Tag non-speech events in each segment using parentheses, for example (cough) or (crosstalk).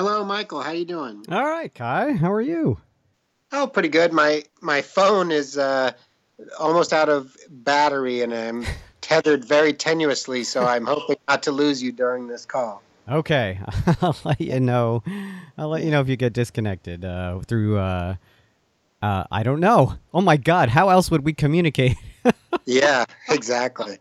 Hello, Michael. How you doing? All right, Kai. How are you? Oh, pretty good. My my phone is uh, almost out of battery, and I'm (laughs) tethered very tenuously. So I'm hoping not to lose you during this call. Okay, (laughs) I'll let you know. I'll let you know if you get disconnected uh, through. Uh, uh, I don't know. Oh my God! How else would we communicate? (laughs) yeah, exactly.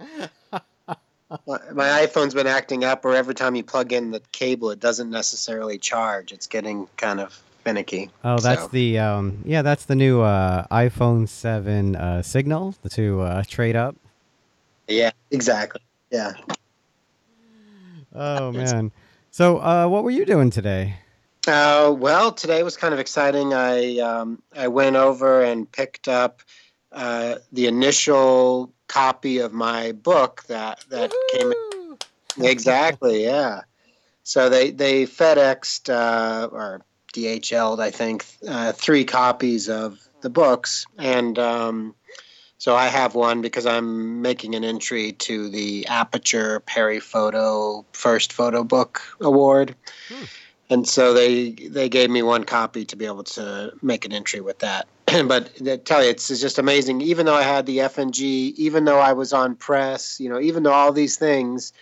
My iPhone's been acting up, or every time you plug in the cable, it doesn't necessarily charge. It's getting kind of finicky. Oh, that's so. the um, yeah, that's the new uh, iPhone Seven uh, signal to uh, trade up. Yeah, exactly. Yeah. Oh man. So, uh, what were you doing today? Uh, well, today was kind of exciting. I um, I went over and picked up uh, the initial copy of my book that that came in. exactly yeah so they they FedExed uh, or DHL'd I think uh, three copies of the books and um, so I have one because I'm making an entry to the Aperture Paris Photo First Photo Book Award. Hmm. And so they they gave me one copy to be able to make an entry with that. (clears throat) but I tell you, it's just amazing. Even though I had the F&G, even though I was on press, you know, even though all these things,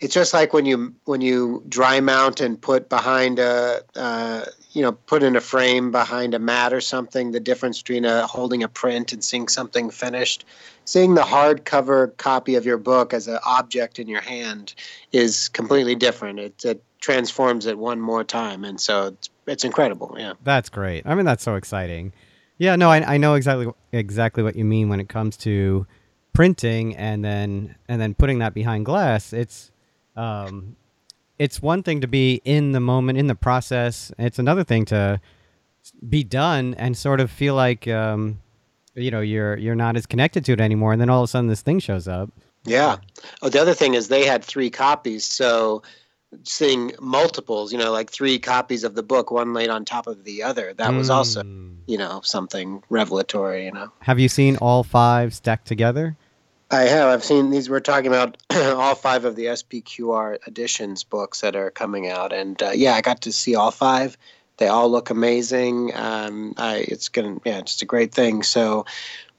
it's just like when you when you dry mount and put behind a, uh, you know, put in a frame behind a mat or something. The difference between a, holding a print and seeing something finished, seeing the hardcover copy of your book as an object in your hand is completely different. It, it transforms it one more time, and so it's it's incredible. Yeah, that's great. I mean, that's so exciting. Yeah, no, I, I know exactly exactly what you mean when it comes to printing and then and then putting that behind glass. It's um, it's one thing to be in the moment in the process. It's another thing to be done and sort of feel like um, you know you're you're not as connected to it anymore. And then all of a sudden this thing shows up. Yeah. Oh, the other thing is they had three copies, so seeing multiples, you know, like three copies of the book, one laid on top of the other. That was also, Mm. you know, something revelatory, you know. Have you seen all five stacked together? I have. I've seen these. We're talking about (clears throat) all five of the SPQR editions books that are coming out, and uh, yeah, I got to see all five. They all look amazing. Um, I, it's gonna, yeah, it's just a great thing. So,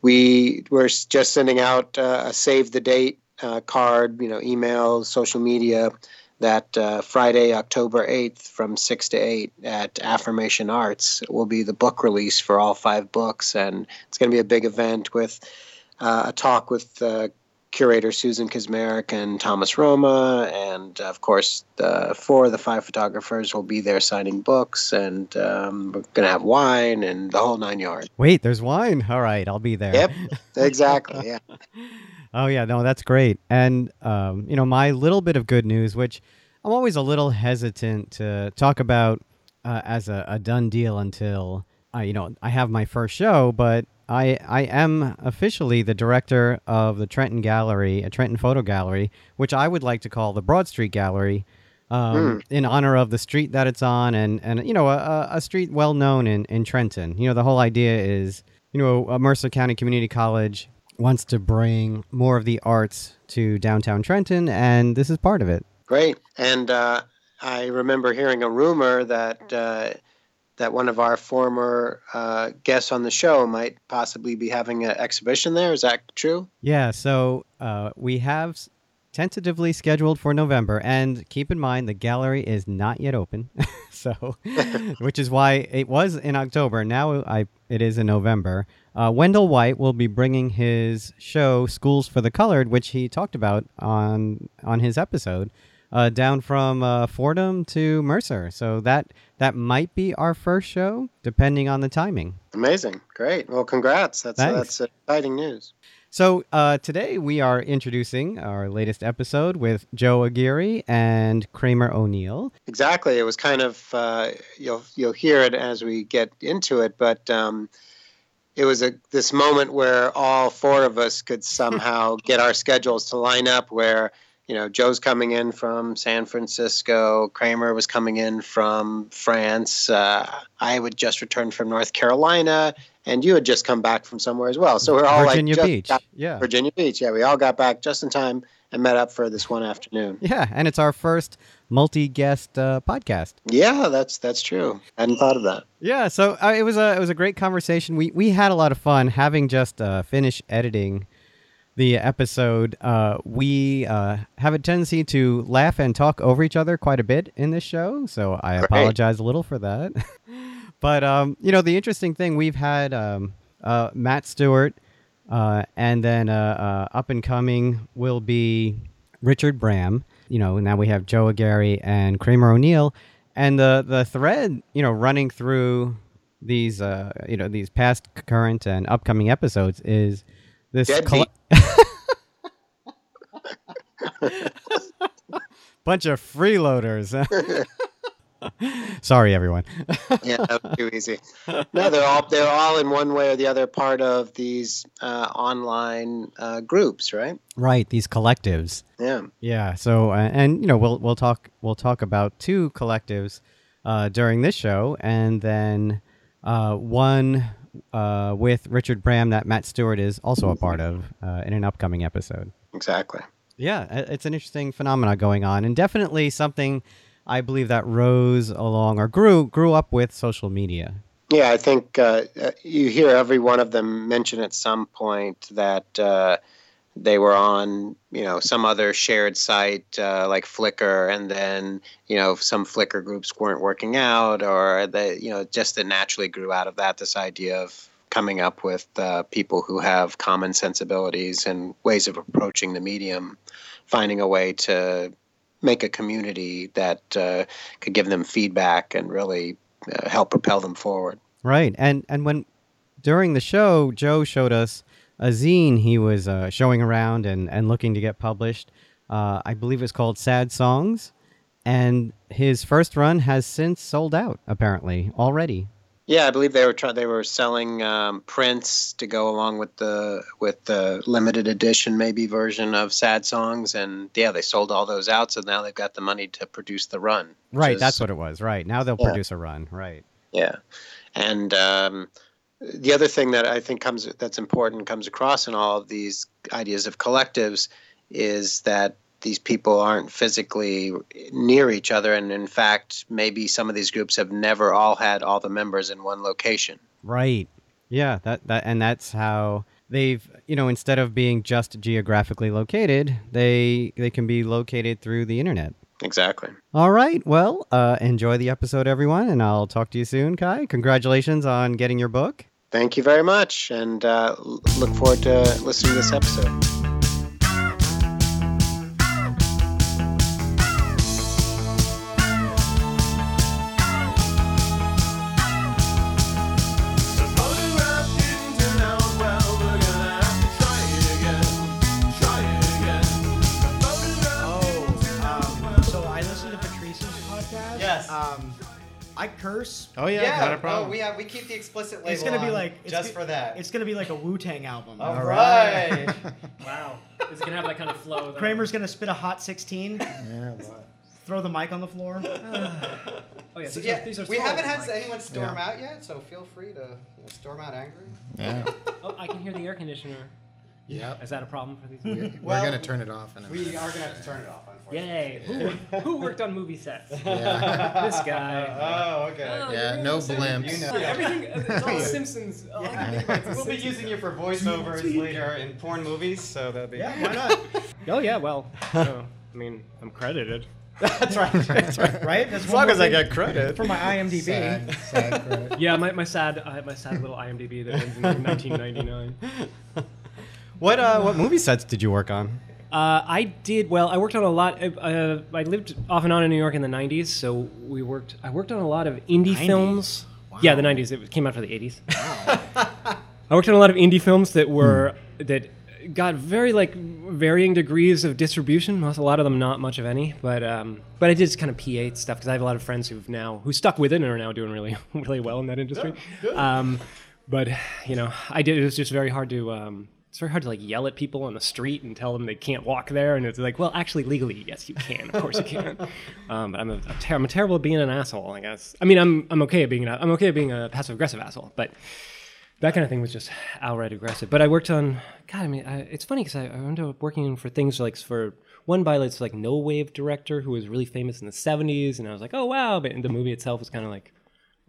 we we're just sending out uh, a save the date uh, card, you know, email, social media. That uh, Friday, October eighth, from six to eight at Affirmation Arts will be the book release for all five books, and it's going to be a big event with uh, a talk with uh, curator Susan Kismaric and Thomas Roma, and of course, the, four of the five photographers will be there signing books, and um, we're going to have wine and the whole nine yards. Wait, there's wine. All right, I'll be there. Yep, exactly. (laughs) Yeah. Oh yeah, no, that's great. And um, you know, my little bit of good news, which I'm always a little hesitant to talk about uh, as a, a done deal until uh, you know I have my first show, but I I am officially the director of the Trenton Gallery, a Trenton Photo Gallery, which I would like to call the Broad Street Gallery. Um, In honor of the street that it's on, and, and you know a, a- street well known in, in Trenton. You know the whole idea is you know Mercer County Community College wants to bring more of the arts to downtown Trenton, and this is part of it. Great. And uh, I remember hearing a rumor that uh, that one of our former uh, guests on the show might possibly be having an exhibition there. Is that true? Yeah, so uh, we have tentatively scheduled for November, and keep in mind the gallery is not yet open, (laughs) so (laughs) which is why it was in October. Now I it is in November. Uh, Wendel White will be bringing his show "Schools for the Colored," which he talked about on on his episode, uh, down from uh, Fordham to Mercer. So that that might be our first show, depending on the timing. Amazing. Great. Well, congrats. That's that's exciting news. So uh, today we are introducing our latest episode with Joe Aguirre and Kramer O'Neill. Exactly. It was kind of uh, you'll you'll hear it as we get into it, but um, it was a this moment where all four of us could somehow (laughs) get our schedules to line up. Where you know Joe's coming in from San Francisco, Kramer was coming in from France. Uh, I would just returned from North Carolina, and you had just come back from somewhere as well. So we're all Virginia like Beach. Yeah. Virginia Beach. Yeah, we all got back just in time and met up for this one afternoon. Yeah, and it's our first multi-guest uh, podcast. Yeah, that's that's true. I hadn't thought of that. Yeah, so uh, it was a it was a great conversation. We we had a lot of fun having just uh, finished editing the episode. Uh, we uh, have a tendency to laugh and talk over each other quite a bit in this show, so I Great. apologize a little for that. (laughs) but um, you know, the interesting thing we've had um, uh, Matt Stuart, uh, and then uh, uh, up and coming will be Richard Bram. You know, now we have Joe Aguirre and Kramer O'Neill, and the the thread, you know, running through these, uh, you know, these past, current, and upcoming episodes is this. (laughs) Bunch of freeloaders. (laughs) (laughs) Sorry, everyone. yeah, that was too easy. No, they're all they're all in one way or the other part of these uh, online uh, groups, right? right, these collectives. Yeah. Yeah. So, uh, and you know, we'll we'll talk we'll talk about two collectives uh, during this show, and then uh, one uh, with Richard Bram that Matt Stuart is also a part of uh, in an upcoming episode. Exactly. Yeah, it's an interesting phenomena going on, and definitely something I believe that rose along or grew grew up with social media. Yeah, I think uh, uh, you hear every one of them mention at some point that uh, they were on, you know, some other shared site uh, like Flickr, and then you know some Flickr groups weren't working out, or that you know just that naturally grew out of that this idea of coming up with uh, people who have common sensibilities and ways of approaching the medium, finding a way to make a community that uh, could give them feedback and really uh, help propel them forward. Right, and and when during the show, Joe showed us a zine he was uh, showing around and and looking to get published. Uh, I believe it's called Sad Songs, and his first run has since sold out apparently already. Yeah, I believe they were trying. they were selling um, prints to go along with the with the limited edition maybe version of sad songs, and yeah, they sold all those out. So now they've got the money to produce the run. Right, is- that's what it was. Right now they'll Yeah. produce a run. Right. Yeah, and um, the other thing that I think comes that's important comes across in all of these ideas of collectives is that these people aren't physically near each other, and in fact, maybe some of these groups have never all had all the members in one location. Right. Yeah. That that and that's how they've you know instead of being just geographically located, they they can be located through the internet. Exactly. All right. Well, uh, enjoy the episode, everyone, and I'll talk to you soon, Kai. Congratulations on getting your book. Thank you very much, and uh, look forward to listening to this episode. I curse. Oh yeah, not a oh, problem. have, we keep the explicit It's gonna be like it's for that. It's gonna be like a Wu Tang album. All All right. (laughs) Wow. It's gonna have that kind of flow. though. Kramer's gonna spit a hot 16. yeah, what? Throw the mic on the floor. (sighs) Oh yeah. So, yeah, are, these are we haven't had mics. anyone storm Yeah. out yet, so feel free to you know, storm out angry. yeah. (laughs) Oh, I can hear the air conditioner. Yep. Is that a problem for these? (laughs) We, Well, are gonna turn it off in a We minute. are gonna have to turn it off, unfortunately. Yay! Who, who worked on movie sets? (laughs) Yeah. (laughs) this guy. Oh, okay. Oh, Yeah, no blimps. You know. Yeah, Everything. It's all Simpsons. All I can think about is We'll be using you for voiceovers later in porn movies, so that'll be. yeah, why not? Oh yeah. Well. I mean, I'm credited. that's right. That's right. Right? That's As long as I get credit. for my IMDb. Sad, sad credit. Yeah, my, my sad I have my sad little IMDb that ends in 1999. What uh, what movie sets did you work on? Uh, I did well. I worked on a lot. Uh, uh, I lived off and on in New York in the '90s, so we worked. I worked on a lot of indie 90s? films. Yeah, the '90s. It came out for the '80s. I worked on a lot of indie films that were that got very like varying degrees of distribution. Most a lot of them not much of any, but um, but I did kind of PA stuff because I have a lot of friends who've now who stuck with it and are now doing really (laughs) really well in that industry. Um, but you know, I did. It was just very hard to. Um, it's very hard to like yell at people on the street and tell them they can't walk there, and it's like, well, actually, legally, yes, you can. Of course, you can. (laughs) Um, but I'm a, ter- I'm terrible at being an asshole. I guess. I mean, I'm I'm okay at being an, I'm okay at being a passive aggressive asshole, but that kind of thing was just outright aggressive. But I worked on God. I mean, I, it's funny because I, I ended up working for things like for one by like no wave director who was really famous in the '70s, and I was like, oh wow. But the movie itself was kind of like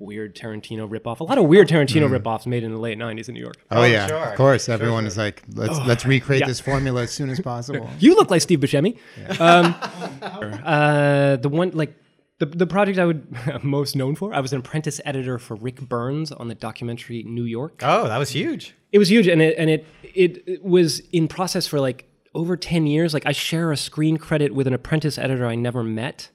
weird Tarantino ripoff. A lot of weird Tarantino ripoffs made in the late '90s in New York. Oh, Oh, yeah, sure. of course. Sure, Everyone sure. is like, let's let's recreate yeah. this formula as soon as possible. (laughs) You look like Steve Buscemi. Um, (laughs) uh, the one like the the project I would (laughs) most known for. I was an apprentice editor for Ric Burns on the documentary New York. Oh, that was huge. It was huge, and it and it it, it was in process for like over ten years. Like I share a screen credit with an apprentice editor I never met.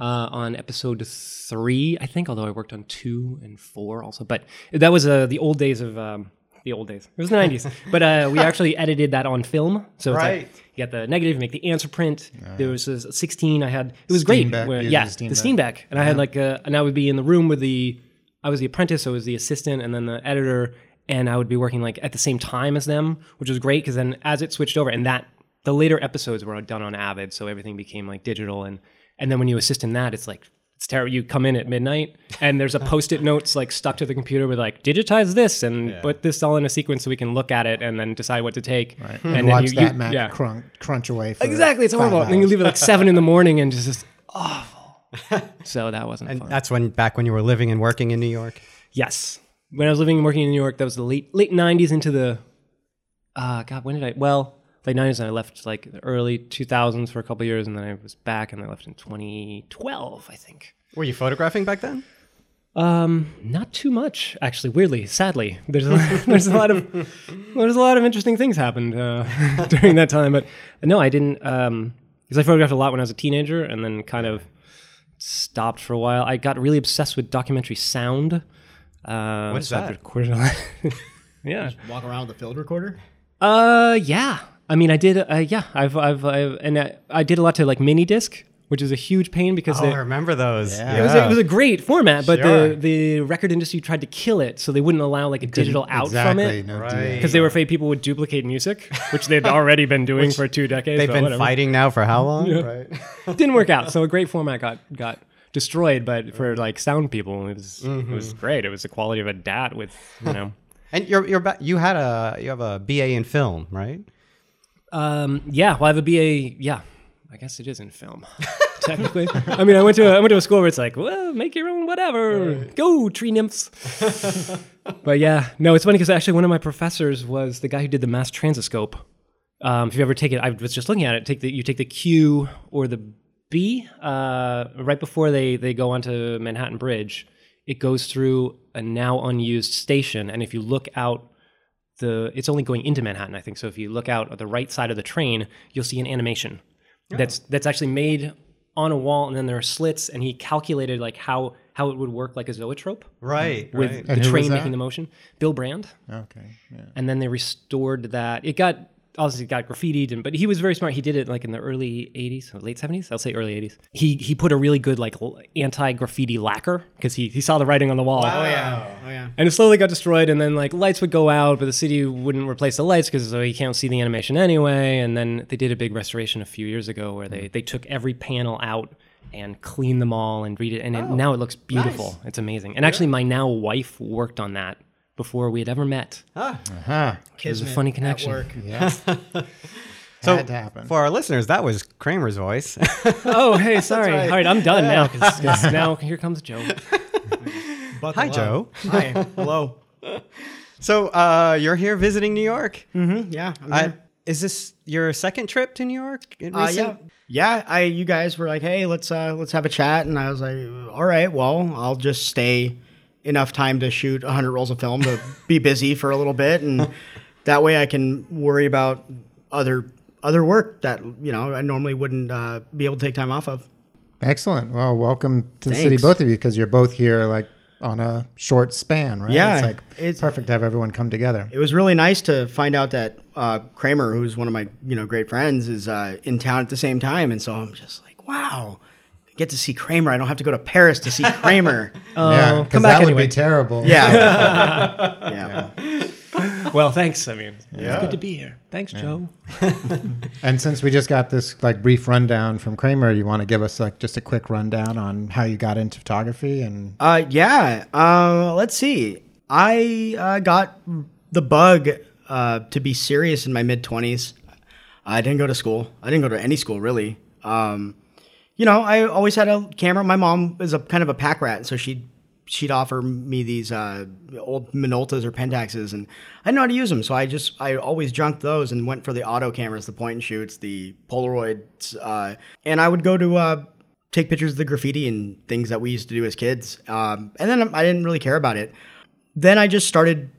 Uh, on episode three, I think, although I worked on two and four also. But that was uh, the old days of um, the old days. It was the 90s. (laughs) but uh, we actually edited that on film. So Right. like you got the negative, you make the answer print. There was a 16 I had. It was great. Steenbeck, where- yeah, the the Steenbeck. Steenbeck. And I had like a, and I would be in the room with the, I was the apprentice, so I was the assistant and then the editor. And I would be working like at the same time as them, which was great because then as it switched over and that, the later episodes were done on Avid. So everything became like digital. And, and then when you assist in that, it's like, it's terrible. You come in at midnight and there's a (laughs) post-it notes like stuck to the computer with like digitize this and put this all in a sequence so we can look at it and then decide what to take. Right. And And then watch you, that you- Mac yeah. crunch, crunch away. For Exactly, it's horrible. And then you leave at like seven in the morning and just, just (laughs) awful. so that wasn't And fun. that's when back when you were living and working in New York. yes, when I was living and working in New York, that was the late late '90s into the, uh, God, when did I? Well, late '90s, and I left like the early 2000s for a couple years, and then I was back, and I left in 2012, I think. Were you photographing back then? Um, not too much, actually. Weirdly, sadly, there's a, (laughs) there's a lot of there's a lot of interesting things happened uh, (laughs) during that time. But no, I didn't. Um, because I photographed a lot when I was a teenager, and then kind of stopped for a while. I got really obsessed with documentary sound. Uh, What is so I that? recorded a lot. (laughs) yeah. Walk around with a field recorder. Uh, yeah. I mean, I did. Uh, yeah, I've, I've, I've, and I, I did a lot to like mini disc, which is a huge pain because Oh, they, I remember those. Yeah. it was, a, it was a great format, but Sure. the, the record industry tried to kill it, so they wouldn't allow like a digital out exactly, from it No Right. Because they were afraid people would duplicate music, which they'd (laughs) already been doing for two decades. They've been whatever. fighting now for how long? Right. (laughs) Didn't work out, so a (laughs) great format got got destroyed. But for like sound people, it was it was great. It was the quality of a DAT with you know. And you're you're ba- you had a you have a BA in film, right? Um, yeah, well, I have a BA. Yeah, I guess it is in film. (laughs) Technically, I mean, I went to a, I went to a school where it's like, well, make your own whatever, go tree nymphs. (laughs) but yeah, no, it's funny because actually one of my professors was the guy who did the Masstransiscope. Um, if you ever take it, I was just looking at it. Take the you take the Q or the B uh, right before they they go onto Manhattan Bridge. It goes through a now unused station, and if you look out the it's only going into Manhattan, I think. So if you look out at the right side of the train, you'll see an animation oh. that's that's actually made on a wall, and then there are slits, and he calculated like how how it would work like a zoetrope um, Right. with right. the And train making the motion. Bill Brand, Okay. Yeah. and then they restored that. It got obviously got graffitied, and but he was very smart. He did it like in the early '80s, or late '70s. I'll say early '80s. He he put a really good like anti graffiti lacquer because he he saw the writing on the wall. Oh yeah. Oh yeah. And it slowly got destroyed, and then like lights would go out, but the city wouldn't replace the lights because so you can't see the animation anyway. And then they did a big restoration a few years ago where they hmm. they took every panel out and cleaned them all and read it, and it, oh, now it looks beautiful. It's amazing. And actually, my now wife worked on that before we had ever met. uh-huh There's a funny connection. Work. Yeah. (laughs) So Had to happen. for our listeners, that was Kramer's voice. (laughs) oh, hey, sorry. All right, I'm done now because now here comes Joe. (laughs) Buckle Hi, up. Joe. Hi. Hello. So uh, you're here visiting New York. Mm-hmm. Yeah. I'm I, here. is this your second trip to New York? in Uh, recent- yeah. Yeah. I. You guys were like, hey, let's uh, let's have a chat, and I was like, all right. Well, I'll just stay enough time to shoot 100 rolls of film to be busy for a little bit, and (laughs) that way I can worry about other other work that you know I normally wouldn't uh, be able to take time off of. Excellent. Well, welcome to the city, both of you, because you're both here like on a short span, right? Yeah, It's like it's- perfect to have everyone come together. It was really nice to find out that uh, Kramer, who's one of my you know great friends, is uh, in town at the same time, and so I'm just like, wow, get to see Kramer. I don't have to go to Paris to see Kramer. (laughs) (laughs) yeah, come because back that would be terrible. yeah, (laughs) yeah. Well, thanks. I mean, it's good to be here. Thanks, Joe. And since we just got this like brief rundown from Kramer, you want to give us like just a quick rundown on how you got into photography and Uh, yeah. Uh, let's see. I uh, got the bug uh, to be serious in my mid 20s. I didn't go to school. I didn't go to any school really. Um, you know, I always had a camera. My mom is a kind of a pack rat, so she'd she'd offer me these uh, old Minoltas or Pentaxes, and I didn't know how to use them. So I just I always junked those and went for the auto cameras, the point and shoots, the Polaroids, uh, and I would go to uh, take pictures of the graffiti and things that we used to do as kids. Um, and then I didn't really care about it. Then I just started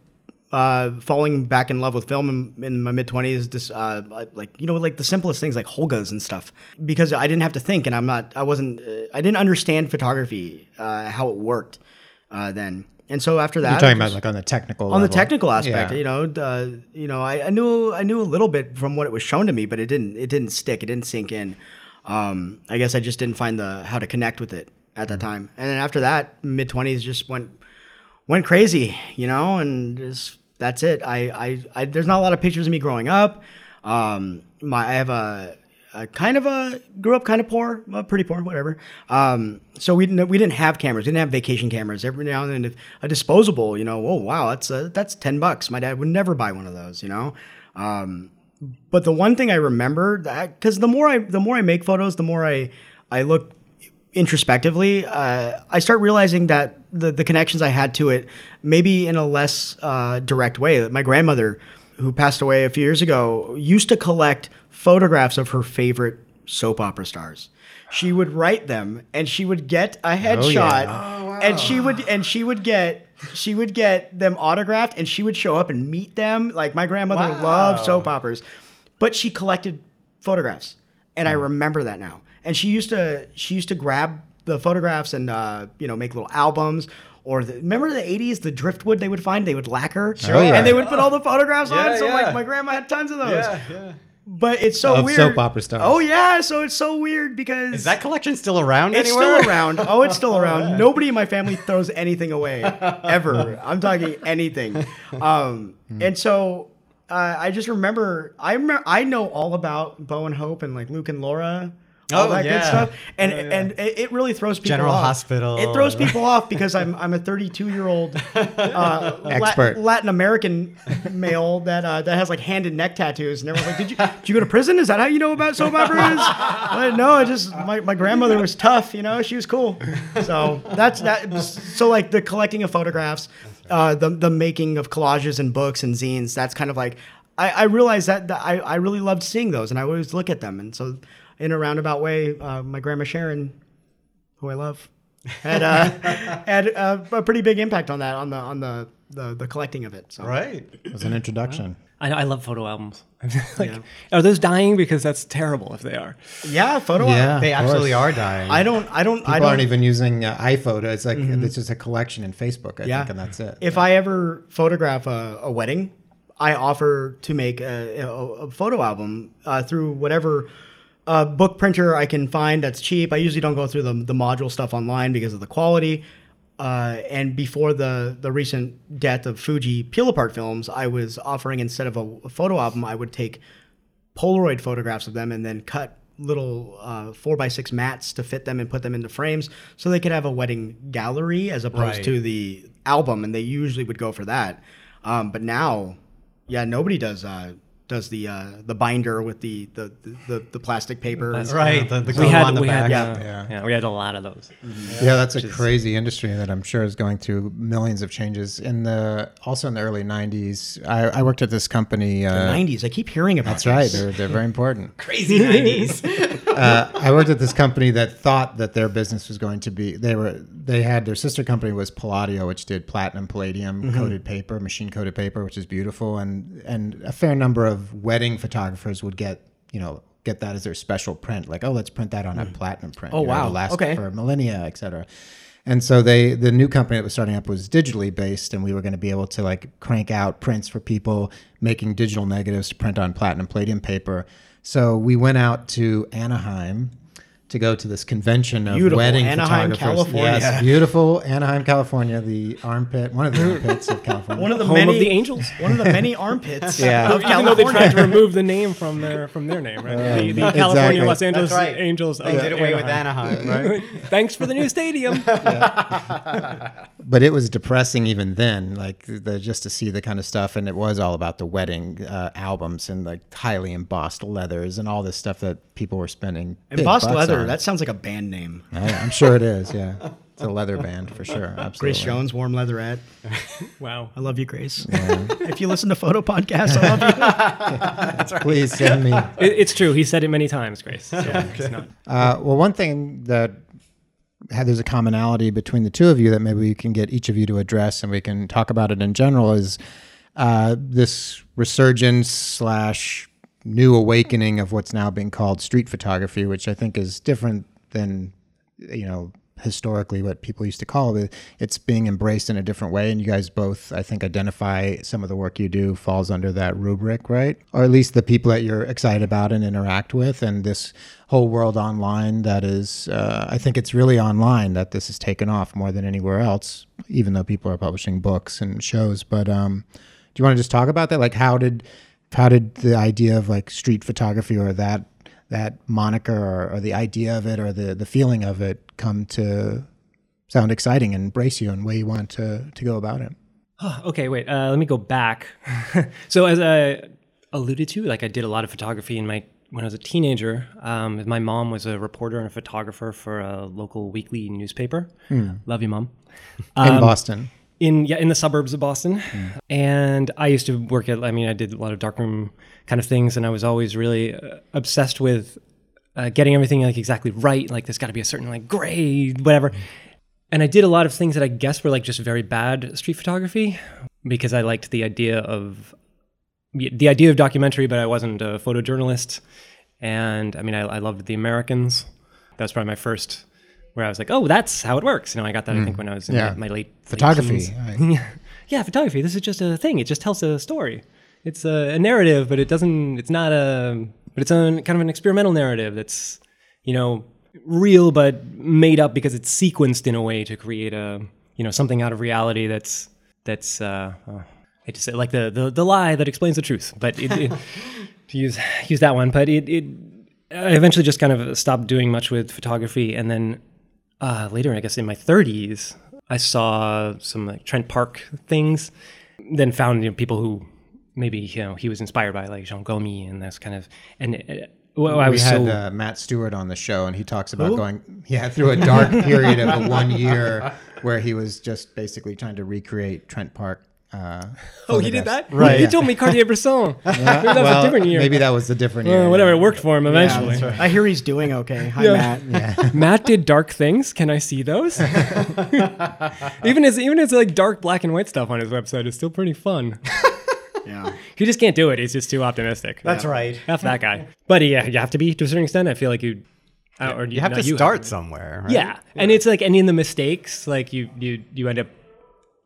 uh, falling back in love with film in, in my mid twenties. This uh, like you know like the simplest things like Holgas and stuff because I didn't have to think and I'm not I wasn't uh, I didn't understand photography uh, how it worked uh, then. And so after that, You're talking just- about like on the technical on the technical aspect, Yeah. you know, uh, you know, I, I knew I knew a little bit from what it was shown to me, but it didn't it didn't stick, it didn't sink in. Um, I guess I just didn't find the how to connect with it at that time. And then after that, mid twenties just went went crazy, you know, and just that's it. I, I, I there's not a lot of pictures of me growing up. Um, my I have a, a kind of a grew up kind of poor, well, pretty poor, whatever. Um, so we didn't we didn't have cameras, we didn't have vacation cameras. Every now and then, a disposable, you know, oh wow, that's uh that's ten bucks. My dad would never buy one of those, you know. Um, but the one thing I remember that because the more I the more I make photos, the more I I look introspectively, uh, I start realizing that the the connections I had to it, maybe in a less uh, direct way. My grandmother, who passed away a few years ago, used to collect photographs of her favorite soap opera stars. She would write them, and she would get a headshot, and she would and she would get she would get them autographed, and she would show up and meet them. Like my grandmother loved soap operas, but she collected photographs, and I remember that now. And she used to she used to grab the photographs and uh, you know make little albums. Or the, remember the '80s, the driftwood they would find, they would lacquer, Oh, yeah. and they would put all the photographs on. Yeah, So yeah. like my grandma had tons of those. Yeah, yeah. But it's so Of weird. soap opera stars. Oh yeah, so it's so weird because Is that collection still around it's anywhere? still around. Oh, it's still (laughs) around. Nobody in my family throws anything away (laughs) ever. I'm talking anything. Um, and so uh, I just remember I remember I know all about Bo and Hope and like Luke and Laura. All Oh, that yeah. good stuff, and and it, really throws people General off. Hospital. It throws people (laughs) off because I'm I'm a 32 year old uh, (laughs) La- Latin American male that uh, that has like hand and neck tattoos, and everyone's like, "Did you did you go to prison? Is that how you know about soap operas?" No, I just my, my grandmother was tough, you know, she was cool. So that's that. So like the collecting of photographs, uh, the the making of collages and books and zines. That's kind of like I, I realized that, that I I really loved seeing those, and I always look at them, and so in a roundabout way, uh, my grandma Sharon, who I love, (laughs) had uh, had uh, a pretty big impact on that on the on the the, the collecting of it. So Right. It was an introduction. I know I love photo albums. (laughs) like, Are those dying? Because that's terrible if they are. yeah, photo. Yeah. They absolutely course. are dying. I don't. I don't. I People don't. aren't even using uh, iPhoto. It's like it's just a collection in Facebook, I Yeah. think, and that's it. If I ever photograph a, a wedding, I offer to make a, a, a photo album uh, through whatever uh, book printer I can find that's cheap. I usually don't go through the, the module stuff online because of the quality. Uh, and before the, the recent death of Fuji peel apart films, I was offering instead of a, a photo album, I would take Polaroid photographs of them and then cut little uh, four by six mats to fit them and put them into frames so they could have a wedding gallery as opposed Right. to the album. And they usually would go for that. Um, but now, yeah, nobody does uh, does the uh, the binder with the the, the, the plastic paper. Right. The, the We had on the we back. had Yeah. uh, Yeah. yeah. we had a lot of those. Yeah, that's a crazy industry that I'm sure is going through millions of changes. In the also in the early '90s, I, I worked at this company. Uh, 90s. I keep hearing about that's right; they're they're very important. (laughs) Crazy 90s. (laughs) uh, I worked at this company that thought that their business was going to be. They were they had their sister company was Palladio, which did platinum palladium Mm-hmm. coated paper, machine coated paper, which is beautiful, and and a fair number of wedding photographers would get you know get that as their special print. Like, oh, let's print that on a hmm. platinum print. Oh, you know, wow. last Okay. for millennia, et cetera. And so they, the new company that was starting up was digitally based, and we were going to be able to like crank out prints for people making digital negatives to print on platinum palladium paper. So we went out to Anaheim to go to this convention of Beautiful. wedding Anaheim, photographers. California. Yes, beautiful Anaheim, California, the armpit, one of the (laughs) armpits of California. One of the Home many of the Angels. (laughs) One of the many armpits Yeah. of Even though they tried to remove the name from their from their name, right? the, the California. Los Angeles That's right. Angels. They of did away with Anaheim. Anaheim, right? (laughs) Thanks for the new stadium. But it was depressing even then, like the, just to see the kind of stuff, and it was all about the wedding uh, albums and like highly embossed leathers and all this stuff that people were spending. Embossed leather. on. That sounds like a band name. (laughs) I, I'm sure it is. Yeah, it's a leather band for sure. (laughs) Absolutely. Grace Jones, warm leatherette. (laughs) Wow. I love you, Grace. if you listen to Photo podcasts I love you. Please send me. It, it's true. He said it many times, Grace. So it's not. Uh, well, one thing that had there's a commonality between the two of you that maybe we can get each of you to address and we can talk about it in general is uh, this resurgence slash new awakening of what's now being called street photography, which I think is different than you know historically what people used to call it. It's being embraced in a different way, and you guys both, I think, identify some of the work you do falls under that rubric, right? Or at least the people that you're excited about and interact with, and this whole world online that is, uh, I think it's really online that this has taken off more than anywhere else, even though people are publishing books and shows. But um, do you want to just talk about that? Like, how did how did the idea of like street photography or that that moniker or, or the idea of it or the the feeling of it come to sound exciting and embrace you and way you want to to go about it? okay, wait. Uh, let me go back. (laughs) so as I alluded to, like I did a lot of photography in my when I was a teenager. Um, my mom was a reporter and a photographer for a local weekly newspaper. Love you, mom. In Um, Boston. In yeah in the suburbs of Boston, and I used to work at. I mean, I did a lot of darkroom kind of things, and I was always really uh, obsessed with uh, getting everything like exactly right. Like there's got to be a certain like grade, whatever. And I did a lot of things that I guess were like just very bad street photography because I liked the idea of the idea of documentary, but I wasn't a photojournalist. And I mean, I, I loved the Americans. That was probably my first where I was like, oh, that's how it works. You know, I got that I think when I was in Yeah. my, my late late Photography. I- (laughs) yeah, photography. This is just a thing. It just tells a story. It's a, a narrative, but it doesn't. It's not a. But it's a kind of an experimental narrative that's, you know, real but made up because it's sequenced in a way to create a, you know, something out of reality that's that's. Uh, uh, I just to say like the, the the lie that explains the truth, but it, it, (laughs) to use use that one. But it it I eventually just kind of stopped doing much with photography, and then uh, later, I guess in my 30s, I saw some like Trent Parke things. Then found you know, people who maybe you know he was inspired by, like Jean Gomy, and that's kind of and uh, well, I we had so uh, Matt Stuart on the show, and he talks about going yeah through a dark (laughs) period of one year where he was just basically trying to recreate Trent Parke. Uh, oh he did that Right. He told me Cartier-Bresson. Maybe (laughs) that was a different year. Maybe that was a different year. Well, whatever, it worked for him eventually. I hear he's doing okay. Hi, Yeah. Matt. (laughs) Matt did dark things. Can I see those? (laughs) even his even his like dark black and white stuff on his website is still pretty fun. Yeah. He just can't do it. He's just too optimistic. That's right. F that guy. But yeah, you have to be to a certain extent. I feel like you, uh, or You have no, to start somewhere. Right? Yeah. and it's like and in the mistakes, like you you you end up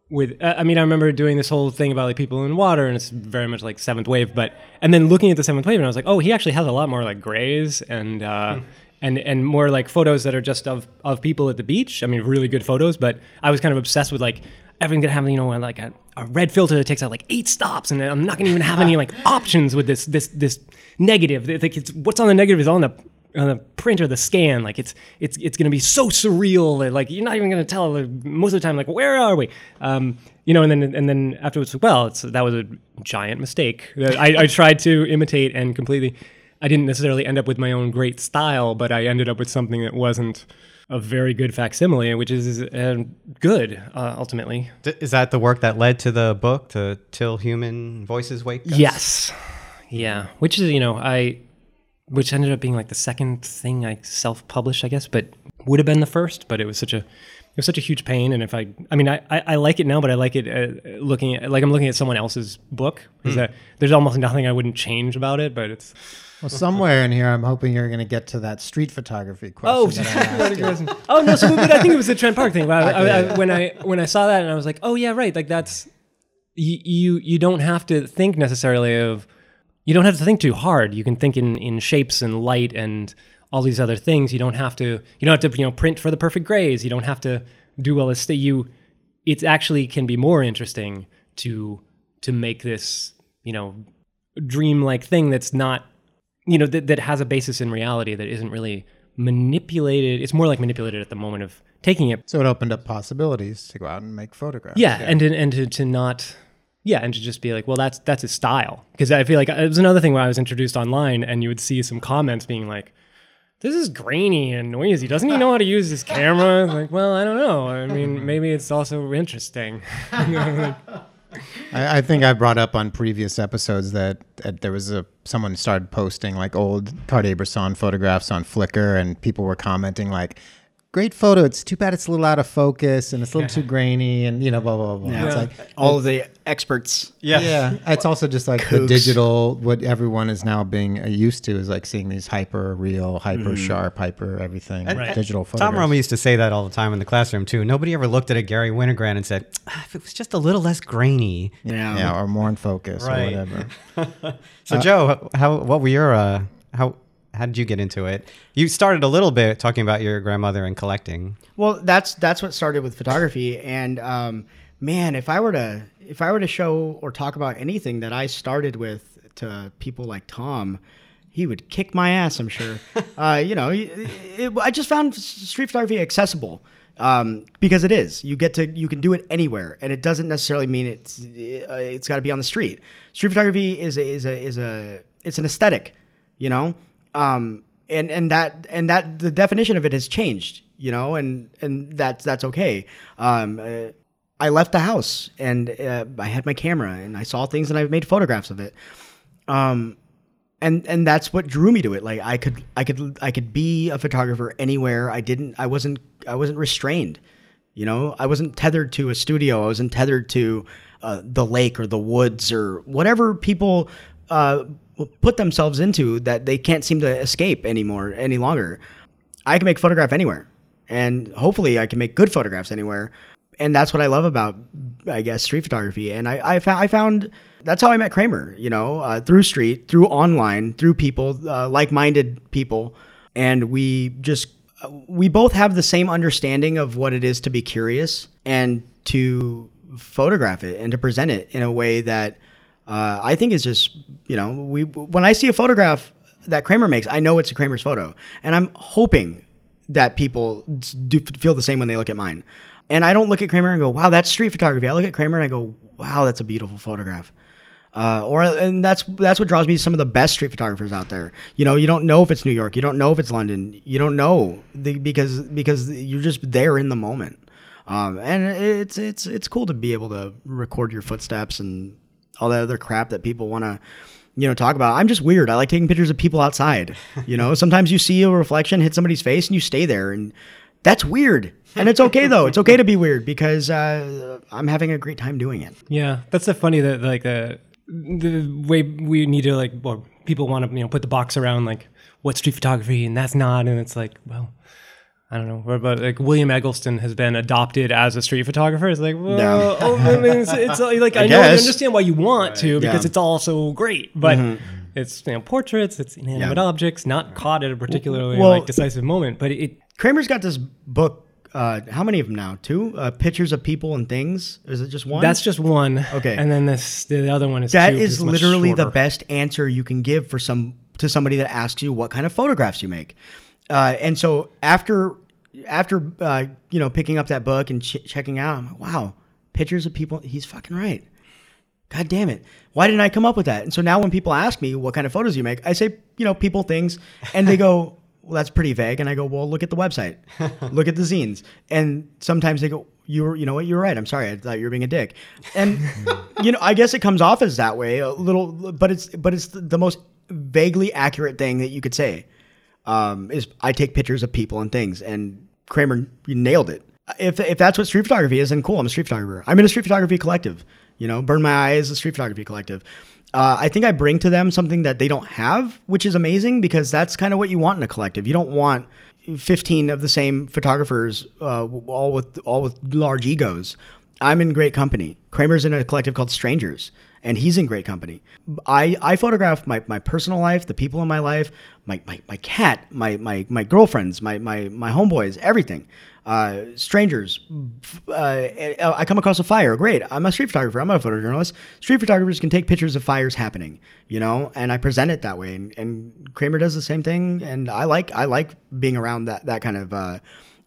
with. Uh, I mean, I remember doing this whole thing about like people in water, and it's very much like seventh wave. But and then looking at the seventh wave, and I was like, oh, he actually has a lot more like grays and. Uh, And, and more like photos that are just of, of people at the beach. I mean, really good photos, but I was kind of obsessed with like everything gonna have you know like a, a red filter that takes out like eight stops, and I'm not gonna even have any like (laughs) options with this this this negative. It's Like it's what's on the negative is on the on the print or the scan. Like it's it's it's gonna be so surreal that like you're not even gonna tell like, most of the time like where are we? Um, you know, and then and then afterwards, well, it's that was a giant mistake. I, I tried to imitate and completely. I didn't necessarily end up with my own great style, but I ended up with something that wasn't a very good facsimile, which is uh, good uh, ultimately. Is that the work that led to the book, to Till Human Voices Wake? Us? Yes. Yeah. Which is, you know, I, which ended up being like the second thing I self published, I guess, but would have been the first, but it was such a, it was such a huge pain. And if I, I mean, I, I, I like it now, but I like it uh, looking at, like I'm looking at someone else's book. Is that there's almost nothing I wouldn't change about it, but it's, Well, somewhere in here, I'm hoping you're going to get to that street photography question. that I asked you. oh no, so but I think it was the Trent Parke thing. I, I, I, when I when I saw that and I was like, oh yeah, right. Like that's you you you don't have to think necessarily of you don't have to think too hard. You can think in in shapes and light and all these other things. You don't have to you don't have to you know print for the perfect grays. You don't have to do all this. You it actually can be more interesting to to make this you know dream like thing that's not you know that, that has a basis in reality that isn't really manipulated. It's more like manipulated at the moment of taking it. So it opened up possibilities to go out and make photographs. Yeah, and to, and to, to not. Yeah, and to just be like, well, that's that's his style. Because I feel like it was another thing where I was introduced online, and you would see some comments being like, "This is grainy and noisy. Doesn't he know how to use his camera?" Like, well, I don't know. I mean, mm-hmm. maybe it's also interesting. (laughs) I, I think I brought up on previous episodes that, that there was a someone started posting like old Cartier-Bresson photographs on Flickr, and people were commenting like, "Great photo. It's too bad it's a little out of focus and it's a little too grainy, and you know, blah blah blah." It's like, All of the experts. yeah, yeah. it's also just like the digital. What everyone is now being uh, used to is like seeing these hyper real, hyper sharp, hyper everything digital photographs. Tom Roma used to say that all the time in the classroom too. Nobody ever looked at a Garry Winogrand and said, ah, "If it was just a little less grainy." Yeah. yeah, or more in focus Right. or whatever. (laughs) So Joe, how what were your uh, how how did you get into it? You started a little bit talking about your grandmother and collecting. Well, that's that's what started with photography, and um, man, if I were to if I were to show or talk about anything that I started with to people like Tom, he would kick my ass. I'm sure. (laughs) uh, you know, it, it, I just found street photography accessible um, because it is. You get to you can do it anywhere, and it doesn't necessarily mean it's uh, it's got to be on the street. Street photography is a, is a is a it's an aesthetic, you know. Um, and and that and that the definition of it has changed, you know, and and that's that's okay. Um, uh, I left the house and uh, I had my camera and I saw things and I made photographs of it. Um, and and that's what drew me to it. Like I could I could I could be a photographer anywhere. I didn't I wasn't I wasn't restrained. You know, I wasn't tethered to a studio. I wasn't tethered to uh, the lake or the woods or whatever people uh, put themselves into that they can't seem to escape anymore any longer. I can make photograph anywhere, and hopefully I can make good photographs anywhere. And that's what I love about, I guess, street photography. And I, I, found, I found that's how I met Kramer. You know, uh, through street, through online, through people, uh, like-minded people, and we just we both have the same understanding of what it is to be curious and to photograph it and to present it in a way that uh, I think is just you know we when I see a photograph that Kramer makes, I know it's a Kramer's photo, and I'm hoping that people do feel the same when they look at mine. And I don't look at Kramer and go, "Wow, that's street photography." I look at Kramer and I go, "Wow, that's a beautiful photograph." Uh, or and that's that's what draws me to some of the best street photographers out there. You know, you don't know if it's New York, you don't know if it's London, you don't know the, because because you're just there in the moment. Um, and it's it's it's cool to be able to record your footsteps and all that other crap that people want to you know talk about. I'm just weird. I like taking pictures of people outside. You know, (laughs) sometimes you see a reflection hit somebody's face and you stay there and that's weird. And it's okay though. It's okay to be weird because uh, I'm having a great time doing it. Yeah, that's the funny that like the the way we need to like well people want to you know put the box around like what street photography and that's not and it's like well I don't know what about like William Eggleston has been adopted as a street photographer. It's like well, Yeah. oh, I mean, it's, it's like (laughs) I, know guess. I understand why you want to because Yeah. it's all so great, but. It's you know portraits, it's inanimate Yeah. objects, not caught at a particularly Well- like decisive moment. But it, Kramer's got this book. Uh, how many of them now? Two uh, pictures of people and things. Is it just one? that's just one. Okay. and then this the other one is that two, is literally the best answer you can give for some to somebody that asks you what kind of photographs you make. Uh, and so after after uh, you know picking up that book and ch- checking out, I'm like, wow, pictures of people. He's fucking right. God damn it. Why didn't I come up with that? And so now when people ask me what kind of photos you make, I say, you know, people, things, and they go, well, that's pretty vague. And I go, well, look at the website, (laughs) look at the zines. And sometimes they go, you were, you know what, you're right. I'm sorry. I thought you were being a dick. And, (laughs) you know, I guess it comes off as that way a little, but it's, but it's the most vaguely accurate thing that you could say um, is I take pictures of people and things. And Kramer, nailed it. If, if that's what street photography is, then cool. I'm a street photographer. I'm in a street photography collective. You know, Burn My Eyes, a street photography collective. Uh, I think I bring to them something that they don't have, which is amazing because that's kind of what you want in a collective. You don't want 15 of the same photographers, uh, all with all with large egos. I'm in great company. Kramer's in a collective called Strangers, and he's in great company. I, I photograph my, my personal life, the people in my life, my, my, my cat, my, my, my girlfriends, my, my, my homeboys, everything. Uh, strangers. Uh, I come across a fire. Great. I'm a street photographer. I'm a photojournalist. Street photographers can take pictures of fires happening, you know, and I present it that way. And, and Kramer does the same thing. And I like I like being around that that kind of uh,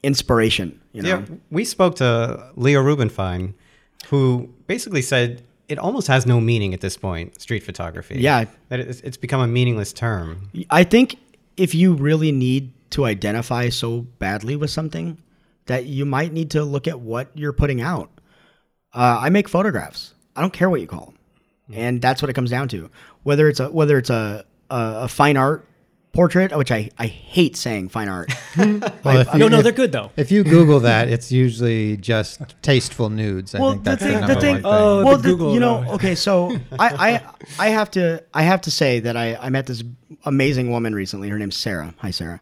inspiration. You know. Yeah, we spoke to Leo Rubinfien, who basically said it almost has no meaning at this point. Street photography. Yeah. that it's, it's become a meaningless term. I think if you really need to identify so badly with something, that you might need to look at what you're putting out. Uh, I make photographs. I don't care what you call them, and that's what it comes down to. Whether it's a whether it's a a, a fine art portrait, which I, I hate saying fine art. (laughs) Well, if No, you- no, if- they're good though. If you Google that, it's usually just tasteful nudes. I well, think the that's the, thing, number the thing, one thing. Oh, well, the the- Google, you know, though. okay, so I, I, I have to, I have to say that I, I met this amazing woman recently. Her name's Sarah. Hi, Sarah.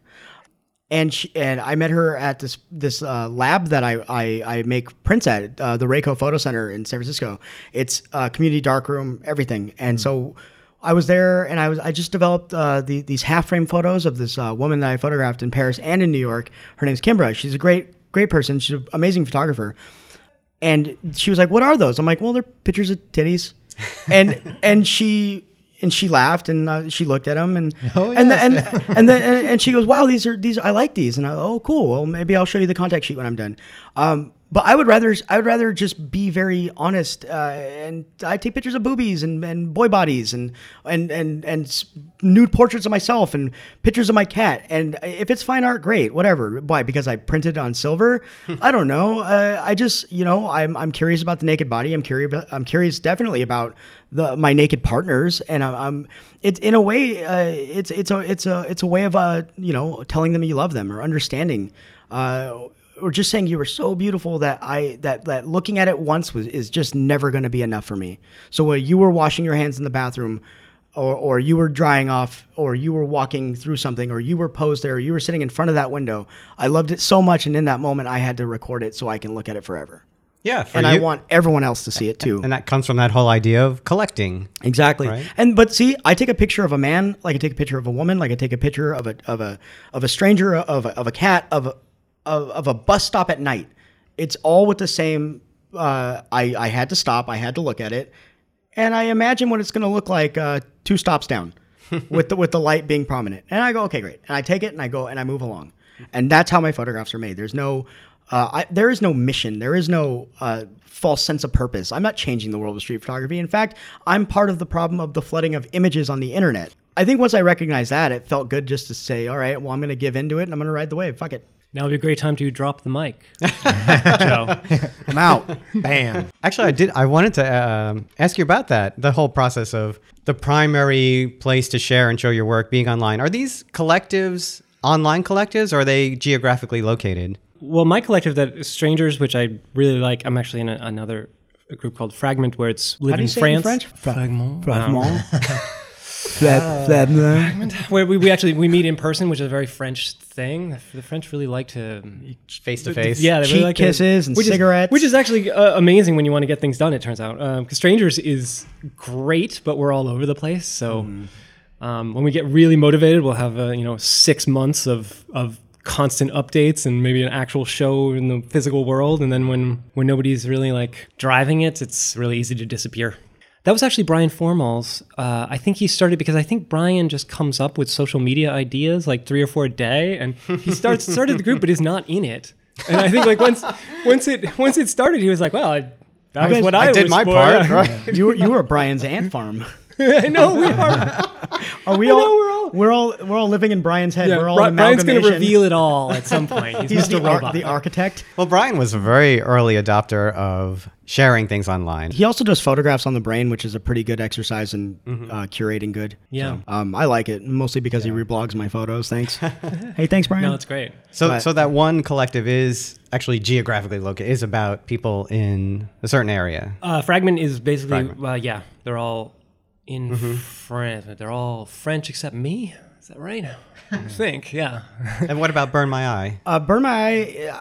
And she, and I met her at this this uh, lab that I, I, I make prints at uh, the RayKo Photo Center in San Francisco. It's a community darkroom, everything. And so I was there, and I was I just developed uh, the, these half frame photos of this uh, woman that I photographed in Paris and in New York. Her name's Kimbra. She's a great great person. She's an amazing photographer and she was like, "What are those?" I'm like, "Well, they're pictures of titties," (laughs) and and she and she laughed and uh, she looked at them and Oh, and, yes. and (laughs) and then and, and she goes, "Wow, these are these I like these," and I oh cool. Well, maybe I'll show you the contact sheet when I'm done. Um, but I would rather I would rather just be very honest, uh, and I take pictures of boobies and, and boy bodies and and and and nude portraits of myself and pictures of my cat. And if it's fine art, great, whatever. Why? Because I printed on silver? (laughs) I don't know. Uh, I just you know I'm I'm curious about the naked body. I'm curious. I'm curious definitely about the my naked partners, and I'm, I'm it's in a way uh, it's it's a it's a it's a way of uh you know telling them you love them or understanding. Uh, or just saying you were so beautiful that I that that looking at it once was is just never going to be enough for me. So when you were washing your hands in the bathroom, or or you were drying off, or you were walking through something, or you were posed there, or you were sitting in front of that window, I loved it so much, and in that moment, I had to record it so I can look at it forever. Yeah, for and I want everyone else to see it too. and that comes from that whole idea of collecting. Exactly. Right. And but see, I take a picture of a man, like I take a picture of a woman, like I take a picture of a of a of a stranger, of a, of a cat, of a, of, of a bus stop at night. It's all with the same. Uh, I I had to stop. I had to look at it, and I imagine what it's going to look like uh, two stops down, (laughs) with the with the light being prominent. And I go, okay, great. And I take it and I go and I move along, and that's how my photographs are made. There's no. Uh, I, there is no mission. There is no uh, false sense of purpose. I'm not changing the world of street photography. In fact, I'm part of the problem of the flooding of images on the internet. I think once I recognized that, it felt good just to say, all right, well, I'm going to give into it and I'm going to ride the wave. Fuck it. Now would be a great time to drop the mic. (laughs) Joe. I'm out. Bam. Actually, I did. I wanted to um, ask you about that. The whole process of the primary place to share and show your work being online. Are these collectives online collectives, or are they geographically located? Well, my collective that Strangers, which I really like. I'm actually in a, another a group called Fragment, where it's live How do in you say it in France. French? Fragment. Fragment. (laughs) Fla- Fragment. Where we, we actually we meet in person, which is a very French thing. The, the French really like to Face to face. Yeah, they Cheek really like to- kisses and which cigarettes. is, which is actually uh, amazing when you want to get things done. It turns out because Strangers is great, but we're all over the place. So Mm-hmm. um, when we get really motivated, we'll have uh, you know six months of of constant updates and maybe an actual show in the physical world. And then when when nobody's really like driving it, it's really easy to disappear. That was actually Bryan Formhals. Uh, I think he started because I think Brian just comes up with social media ideas like three or four a day, and he starts (laughs) started the group, but is not in it. And I think like once once it once it started, he was like, "Well, I, that was guys- what I I, did was my for." part, (laughs) right? you were you were Brian's ant farm. (laughs) I know we (laughs) are. Are we I all, know, we're all- we're all we're all living in Brian's head. Yeah, we're all Bri- Brian's going to reveal it all at some point. (laughs) He's, He's Mr. the, ar- Robot. the architect. Well, Brian was a very early adopter of sharing things online. He also does photographs on the brain, which is a pretty good exercise in uh, curating good. Yeah. So, um, I like it mostly because he reblogs my photos. Thanks. hey, thanks, Brian. no, it's great. So, But- so that one collective is actually geographically located. Is about people in a certain area. Uh, Fragment is basically, Fragment. uh, yeah, they're all in France. They're all French except me. Is that right? (laughs) I think, yeah. and what about Burn My Eye? Uh, Burn My Eye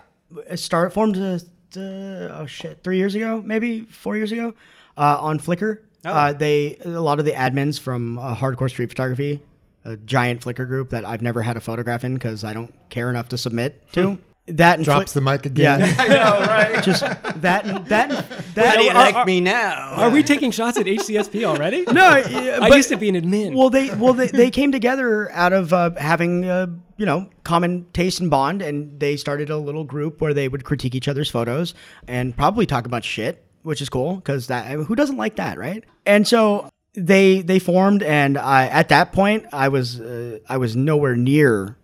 uh, start formed uh, uh, oh shit, three years ago, maybe four years ago, uh, on Flickr. Uh, they a lot of the admins from uh, Hardcore Street Photography, a giant Flickr group that I've never had a photograph in because I don't care enough to submit to. That and Drops the mic again. Yeah, (laughs) I know, right? Just that, and- that, and- (laughs) that. are- me now? Are we taking shots at HCSP already? no, yeah, I but- used to be an admin. Well, they well they, they came together out of uh, having uh, you know common taste and bond, and they started a little group where they would critique each other's photos and probably talk about shit, which is cool because that who doesn't like that, right? And so they they formed, and I at that point I was uh, I was nowhere near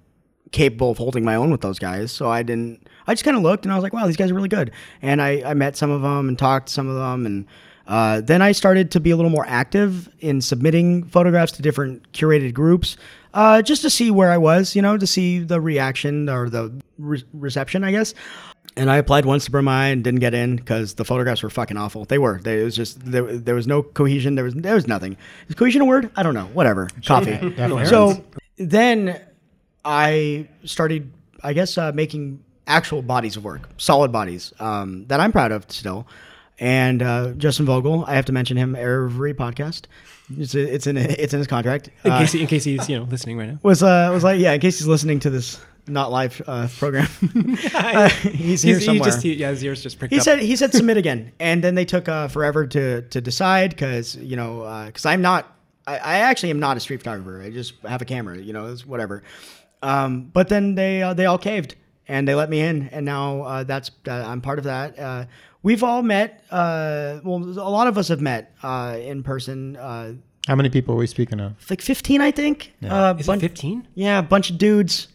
capable of holding my own with those guys. So I didn't. I just kind of looked and I was like, wow, these guys are really good. And I, I met some of them and talked to some of them. And uh, then I started to be a little more active in submitting photographs to different curated groups, uh, just to see where I was, you know, to see the reaction or the re- reception, I guess. And I applied once to Burn My Eye and didn't get in because the photographs were fucking awful. They were. They, it was just there, there was no cohesion. There was there was nothing. Is cohesion a word? I don't know. Whatever. Coffee. so then I started, I guess, uh, making actual bodies of work, solid bodies um, that I'm proud of still. And uh, Justin Vogel, I have to mention him every podcast. It's it's in it's in his contract. in, Uh, case he, in case he's you know listening right now. (laughs) was uh, was like yeah, in case he's listening to this not live uh, program, (laughs) (laughs) uh, he's here He's, he somewhere. just he, yeah, his ears just pricked He up. said he said submit again, and then they took uh, forever to to decide because you know because I'm not I, I actually am not a street photographer. I just have a camera, you know, it's whatever. Um, but then they uh, they all caved and they let me in, and now uh, that's uh, I'm part of that. Uh, we've all met. Uh, well, a lot of us have met uh, in person. Uh, How many people are we speaking of? like 15, I think. Uh, Is bun- it 15? Yeah, a bunch of dudes.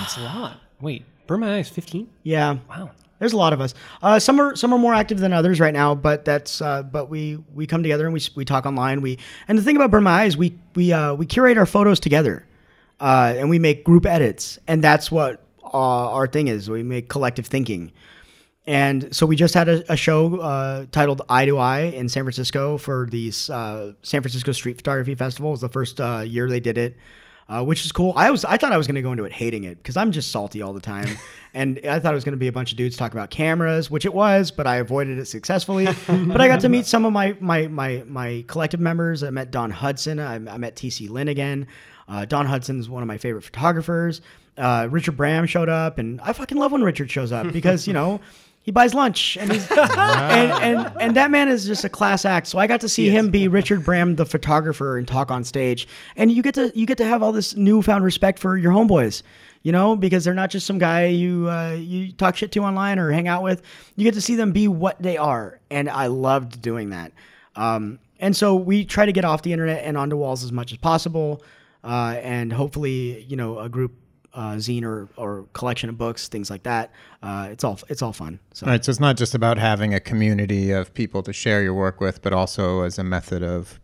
That's a lot. Wait, Burma is 15? Yeah. Wow. There's a lot of us. Uh, some are some are more active than others right now, but that's uh, but we we come together and we we talk online. We and the thing about Burma is we we uh, we curate our photos together, uh, and we make group edits, and that's what uh, our thing is. We make collective thinking. And so we just had a, a show uh, titled Eye to Eye in San Francisco for the uh, San Francisco Street Photography Festival. It was the first uh, year they did it, uh, which is cool. I was I thought I was going to go into it hating it because I'm just salty all the time, (laughs) and I thought it was going to be a bunch of dudes talking about cameras, which it was, but I avoided it successfully. (laughs) but I got to meet some of my my my my collective members. I met Don Hudson. I, I met TC Lynn again. Uh, Don Hudson is one of my favorite photographers. Uh, Richard Bram showed up, and I fucking love when Richard shows up because you know (laughs) he buys lunch and he's (laughs) and, and and that man is just a class act. So i got to see him be richard bram the photographer and talk on stage. And you get to you get to have all this newfound respect for your homeboys you know because they're not just some guy you uh, you talk shit to online or hang out with. You get to see them be what they are and i loved doing that. Um, and so we try to get off the internet and onto walls as much as possible uh, and hopefully you know a group uh, zine or, or collection of books, things like that. Uh, it's all it's all fun. So All right, so it's not just about having a community of people to share your work with, but also as a method of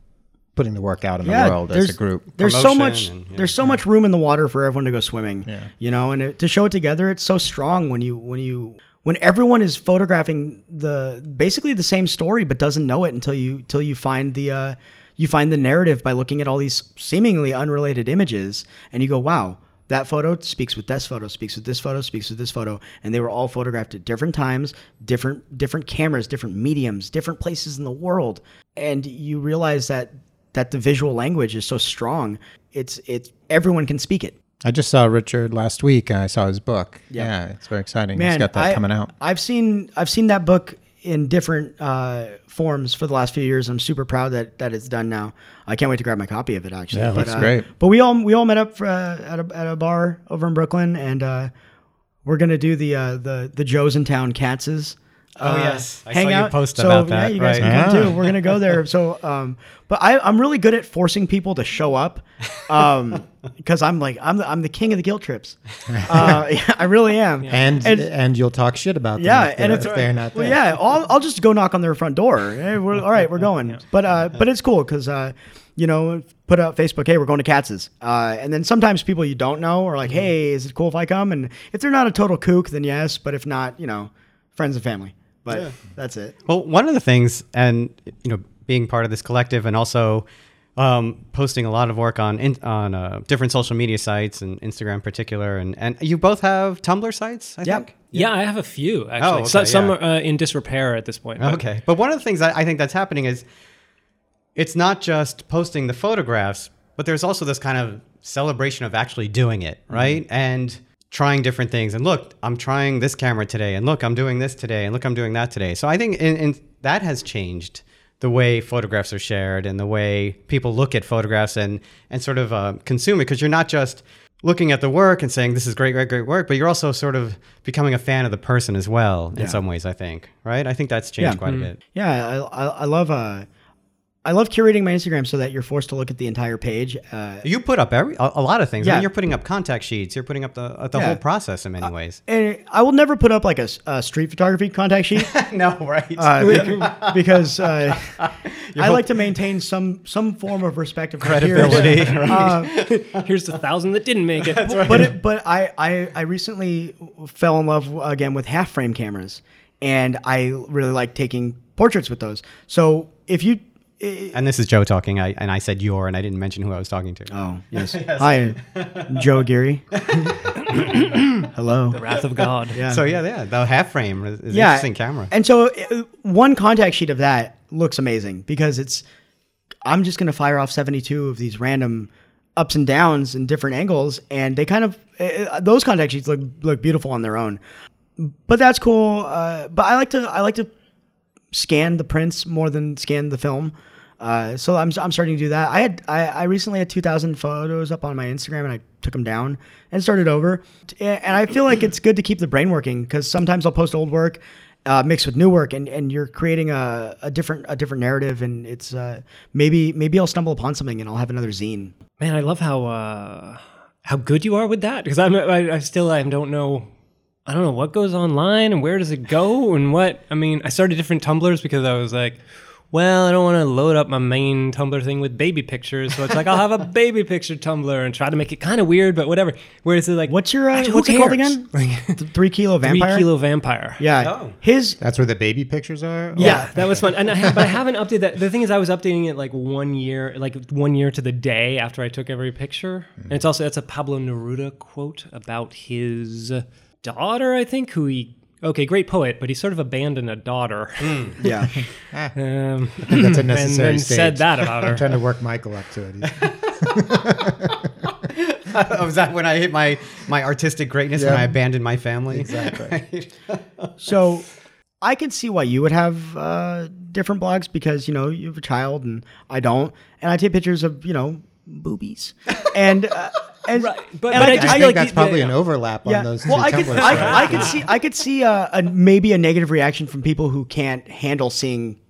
putting the work out in the world as a group. There's so much and, yeah. there's so much room in the water for everyone to go swimming. Yeah. You know, and it, to show it together, it's so strong when you when you when everyone is photographing the basically the same story but doesn't know it until you until you find the uh, you find the narrative by looking at all these seemingly unrelated images and you go, wow. That photo speaks with this photo, speaks with this photo, speaks with this photo, and they were all photographed at different times, different different cameras, different mediums, different places in the world, and you realize that that the visual language is so strong. It's it's everyone can speak it. I just saw Richard last week and I saw his book. Yeah. Yeah, it's very exciting. Man, He's got that I, coming out. I've seen I've seen that book in different uh, forms for the last few years. I'm super proud that that it's done now. I can't wait to grab my copy of it. Actually, Yeah, but, looks uh, great. But we all we all met up for, uh, at a at a bar over in Brooklyn, and uh, we're gonna do the uh, the the Joe's in Town Katz's. Oh, uh, yes. I saw hang you out. post so, about Yeah, you guys right. can come Yeah. too. We're gonna go there. So, um, but I, I'm really good at forcing people to show up, (laughs) um, (laughs) because I'm like I'm the I'm the king of the guilt trips. (laughs) Uh, (laughs) yeah, I really am. And, And- and you'll talk shit about them Yeah, if and they're, it's if they're not well, there. yeah. I'll, I'll just go knock on their front door. Hey, we're, all right, we're going. But uh, but it's cool because uh, you know, put out Facebook. Hey, we're going to Katz's. Uh, and then sometimes people you don't know are like, hey, is it cool if I come? And if they're not a total kook, then yes. But if not, you know, friends and family. But that's it. Well, one of the things, and you know, being part of this collective, and also um, posting a lot of work on in, on uh, different social media sites and Instagram in particular, and and you both have Tumblr sites, I Yep. think. Yeah, yeah, I have a few actually. Oh, So- some yeah. are uh, in disrepair at this point. but- Okay. But one of the things I, I think that's happening is it's not just posting the photographs, but there's also this kind of celebration of actually doing it, right? And trying different things. And look, I'm trying this camera today. And look, I'm doing this today. And look, I'm doing that today. So I think in, in, that has changed the way photographs are shared and the way people look at photographs and, and sort of uh, consume it. Because you're not just looking at the work and saying, this is great, great, great work, but you're also sort of becoming a fan of the person as well in some ways, I think, right? I think that's changed Yeah. quite a bit. Yeah, I, I, I love uh, I love curating my Instagram so that you're forced to look at the entire page. Uh, You put up every a, a lot of things. I Yeah. mean, you're putting up contact sheets. You're putting up the uh, the Yeah. whole process in many ways. and I will never put up like a street photography contact sheet (laughs) no, right? uh, (laughs) because uh, (laughs) I like to maintain some some form of respect of my peers. Credibility. Here's the thousand that didn't make it. but it, but I, I I recently fell in love again with half frame cameras, and I really like taking portraits with those. So if you and this is Joe talking. I and I said your, and I didn't mention who I was talking to. oh (laughs) yes, hi Joe Aguirre, (laughs) (coughs) hello. Wrath of God. Yeah. So yeah, yeah, the half frame is, is an interesting camera. And so uh, one contact sheet of that looks amazing because it's I'm just going to fire off 72 of these random ups and downs in different angles and they kind of uh, those contact sheets look look beautiful on their own. But that's cool. Uh, but I like to I like to scan the prints more than scan the film. Uh, so I'm, I'm starting to do that. I had I, I recently had 2,000 photos up on my Instagram and I took them down and started over. And I feel like it's good to keep the brain working because sometimes I'll post old work uh, mixed with new work and, and you're creating a, a different a different narrative and it's uh, maybe maybe I'll stumble upon something and I'll have another zine. Man, I love how uh, how good you are with that because I'm I, I still I don't know I don't know what goes online and where does it go and what I mean I started different Tumblrs because I was like well I don't want to load up my main Tumblr thing with baby pictures so it's like I'll have a (laughs) baby picture Tumblr and try to make it kind of weird but whatever whereas it's like What's your uh, who what's it called again? (laughs) Th- Three kilo Vampire? Three kilo vampire Yeah, Oh. his That's where the baby pictures are. Yeah, that was (laughs) fun. And I have, but I haven't updated that. The thing is, I was updating it like one year, like one year to the day after I took every picture. And it's also that's a Pablo Neruda quote about his daughter, I think, who he. Okay, great poet, but he sort of abandoned a daughter. (laughs) yeah. (laughs) Um, That's a and necessary then stage. said that about her. I'm trying to work Michael up to it. (laughs) Was that when I hit my my artistic greatness when I abandoned my family? Exactly. So I can see why you would have uh, different blogs because you know you have a child and I don't, and I take pictures of you know boobies and uh, and, Right, but- but I I, just I, think feel like that's the- probably the- an overlap on yeah. those Well, two I could Tumblrs. I, I could see I could see uh, a maybe a negative reaction from people who can't handle seeing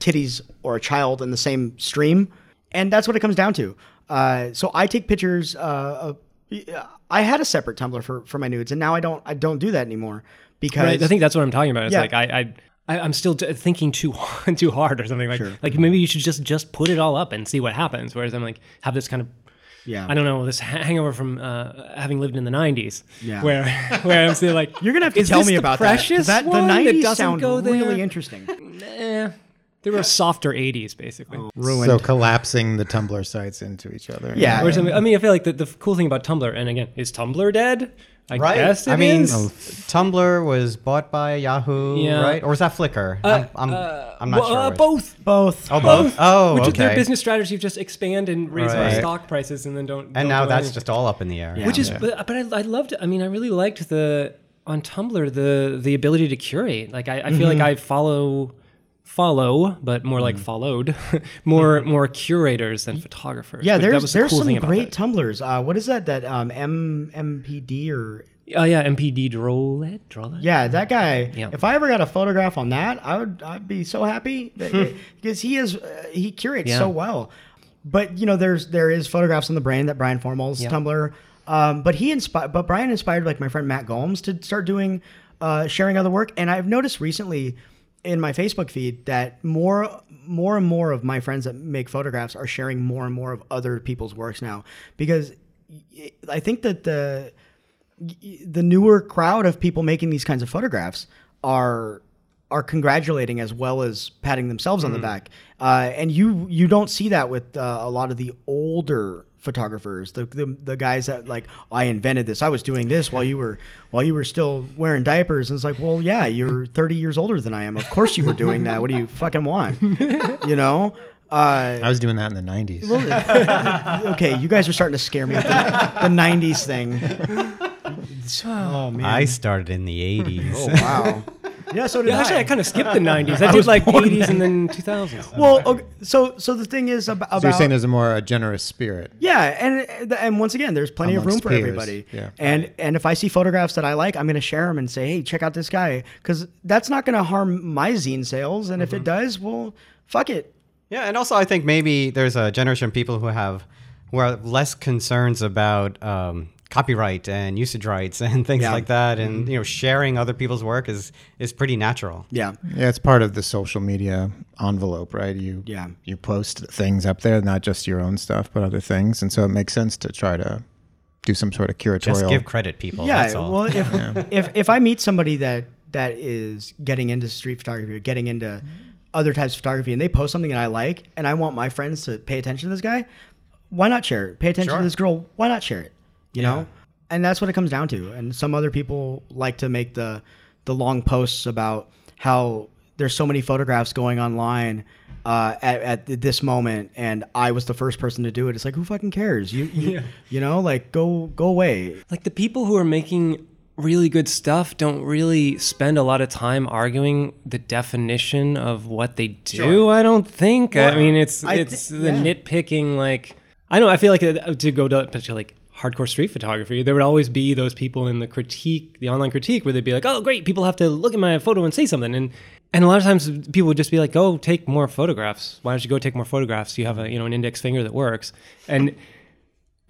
titties or a child in the same stream, and that's what it comes down to. Uh, so I take pictures. Uh, of, I had a separate Tumblr for, for my nudes, and now I don't. I don't do that anymore because Right, I think that's what I'm talking about. It's Yeah. like I, I, I, I'm still t- thinking too hard, (laughs) too hard or something like. Like maybe you should just just put it all up and see what happens. Whereas I'm like have this kind of yeah. I don't know this hangover from uh, having lived in the '90s, Yeah. where (laughs) where I'm still like, (laughs) You're gonna have to is tell me about that. 'cause precious that. The one that '90s doesn't sound go there? really interesting. (laughs) Eh, there were softer '80s basically. Ruined. So collapsing the Tumblr sites into each other. Yeah. Or something. I mean, I feel like the, the cool thing about Tumblr, and again, is Tumblr dead? I Right. guess it I mean, is. Tumblr was bought by Yahoo, Yeah. right? Or was that Flickr? I'm, I'm, I'm not Well, sure. uh, both. Both. Oh, both. Oh, Which is their business strategy of just expand and raise our stock prices, and then don't. don't and now do that's anything. just all up in the air. which is but, but I, I loved i mean i really liked the on tumblr the the ability to curate like i, I feel Mm-hmm. like i follow follow but more Mm. like followed (laughs) more more curators than photographers Yeah, But that there's the there's cool some great Tumblrs. Uh, what is that? That um, M MPD or oh yeah mpd drolet drolet yeah, that guy. Yeah. If I ever got a photograph on that, I would I'd be so happy because he is uh, he curates Yeah. so well. But you know, there's there is photographs on the brain that Bryan Formhals' Yeah. Tumblr. Um, but he inspired, but Brian inspired like my friend Matt Gomes to start doing uh, sharing other work. And I've noticed recently in my Facebook feed that more more and more of my friends that make photographs are sharing more and more of other people's works now because I think that the the newer crowd of people making these kinds of photographs are are congratulating as well as patting themselves on the back. Uh, and you you don't see that with uh, a lot of the older photographers, the, the the guys that like I invented this. I was doing this while you were while you were still wearing diapers. And it's like, well, yeah, you're 30 years older than I am. Of course you were doing that. What do you fucking want? You know. Uh, I was doing that in the 90s. okay, you guys are starting to scare me with the, the 90s thing. (sighs) Oh man, I started in the '80s. Oh wow. Yeah, so did Yeah, actually, I. I kind of skipped the '90s. (laughs) I, did like '80s and then 2000s. well, okay, so so the thing is about, So you're saying there's a more uh, generous spirit. Yeah, and and once again, there's plenty of room Amongst for peers, everybody. yeah. And and if I see photographs that I like, I'm going to share them and say, "Hey, check out this guy," because that's not going to harm my zine sales. And if Mm-hmm. it does, well, fuck it. Yeah, and also I think maybe there's a generation of people who have who are less concerns about um, copyright and usage rights (laughs) and things Yeah. like that, and mm-hmm. you know, sharing other people's work is is pretty natural. Yeah, Yeah, it's part of the social media envelope, right? You Yeah. you post things up there, not just your own stuff, but other things, and so it makes sense to try to do some sort of curatorial. Just give credit, people. yeah. that's all. Well, if if if I meet somebody that that is getting into street photography or getting into other types of photography, and they post something that I like, and I want my friends to pay attention to this guy, why not share it? Pay attention Sure. to this girl. Why not share it? You know, and that's what it comes down to. And some other people like to make the the long posts about how there's so many photographs going online uh, at, at this moment, and I was the first person to do it. It's like who fucking cares? You you, (laughs) you know, like go go away. like the people who are making really good stuff don't really spend a lot of time arguing the definition of what they do. I don't think. I mean, it's I thi- it's the yeah. nitpicking. Like I don't. I feel like uh, to go to, to like hardcore street photography, there would always be those people in the critique, the online critique, where they'd be like, "Oh, great, people have to look at my photo and say something," and and a lot of times people would just be like, "Go take more photographs. Why don't you go take more photographs? You have a you know an index finger that works." And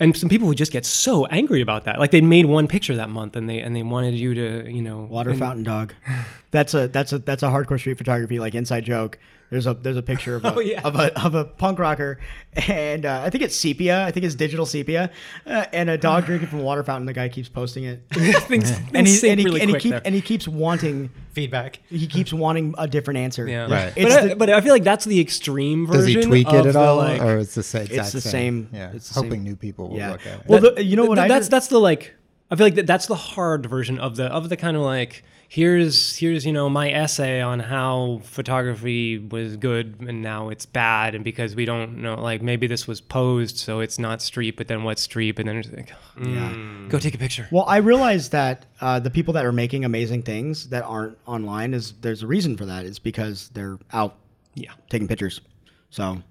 and some people would just get so angry about that. Like they made one picture that month and they and they wanted you to, you know, Water and- fountain dog. (laughs) That's a that's a that's a hardcore street photography like inside joke. There's a there's a picture of (laughs) a Oh, yeah. of a of a punk rocker, and uh, I think it's sepia. I think it's digital sepia, uh, and a dog (sighs) drinking from a water fountain. The guy keeps posting it, (laughs) things, and things he and he, really and he quick keep and he keeps wanting (laughs) Feedback. he keeps wanting a different answer. yeah, Right. But, It's I, but I feel like that's the extreme version. Does he tweak it at all, like- or it's the same? It's the same- Yeah, it's the hoping same. new people will Yeah. look at it. Well, That- the, you know what th- I that's that's the like I feel like that, that's the hard version of the of the kind of like here's here's you know my essay on how photography was good and now it's bad and because we don't know like maybe this was posed so it's not street but then what's street? And then it's like mm, go take a picture. Well, I realize that uh, the people that are making amazing things that aren't online is there's a reason for that. It's because they're out yeah. taking pictures. So,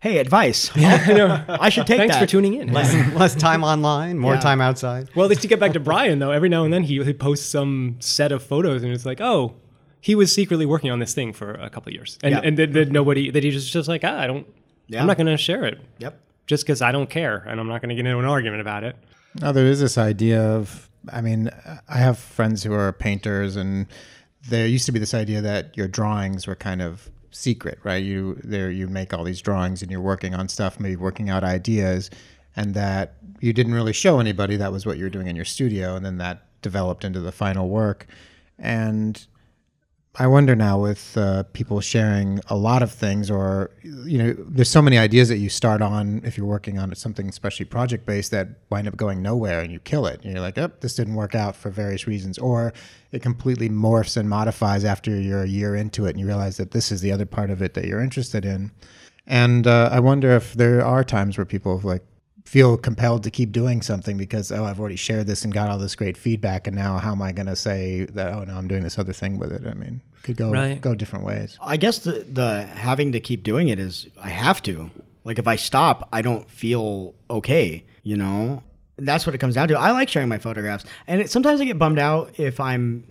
hey, advice. (laughs) Yeah, I should take thanks that. for tuning in Less, (laughs) less time online, more Yeah. time outside. Well, at least to get back to Brian, though, every now and then he, he posts some set of photos, and it's like, oh, he was secretly working on this thing for a couple of years, and Yeah. and that, that nobody that he just just like, ah, I don't, Yeah. I'm not going to share it, Yep. just because I don't care, and I'm not going to get into an argument about it. Now, there is this idea of, I mean, I have friends who are painters, and there used to be this idea that your drawings were kind of secret, right? You there, you make all these drawings, and you're working on stuff, maybe working out ideas, and that you didn't really show anybody that was what you were doing in your studio, and then that developed into the final work, and I wonder now with uh, people sharing a lot of things, or you know, there's so many ideas that you start on if you're working on something especially project based that wind up going nowhere and you kill it. And you're like, oh, this didn't work out for various reasons, or it completely morphs and modifies after you're a year into it and you realize that this is the other part of it that you're interested in. And uh, I wonder if there are times where people have like feel compelled to keep doing something because oh I've already shared this and got all this great feedback and now how am I going to say that oh no I'm doing this other thing with it I mean it could go Right. go different ways I guess the the having to keep doing it is I have to. Like if I stop, I don't feel okay. You know, that's what it comes down to. I like sharing my photographs, and it, sometimes I get bummed out if I'm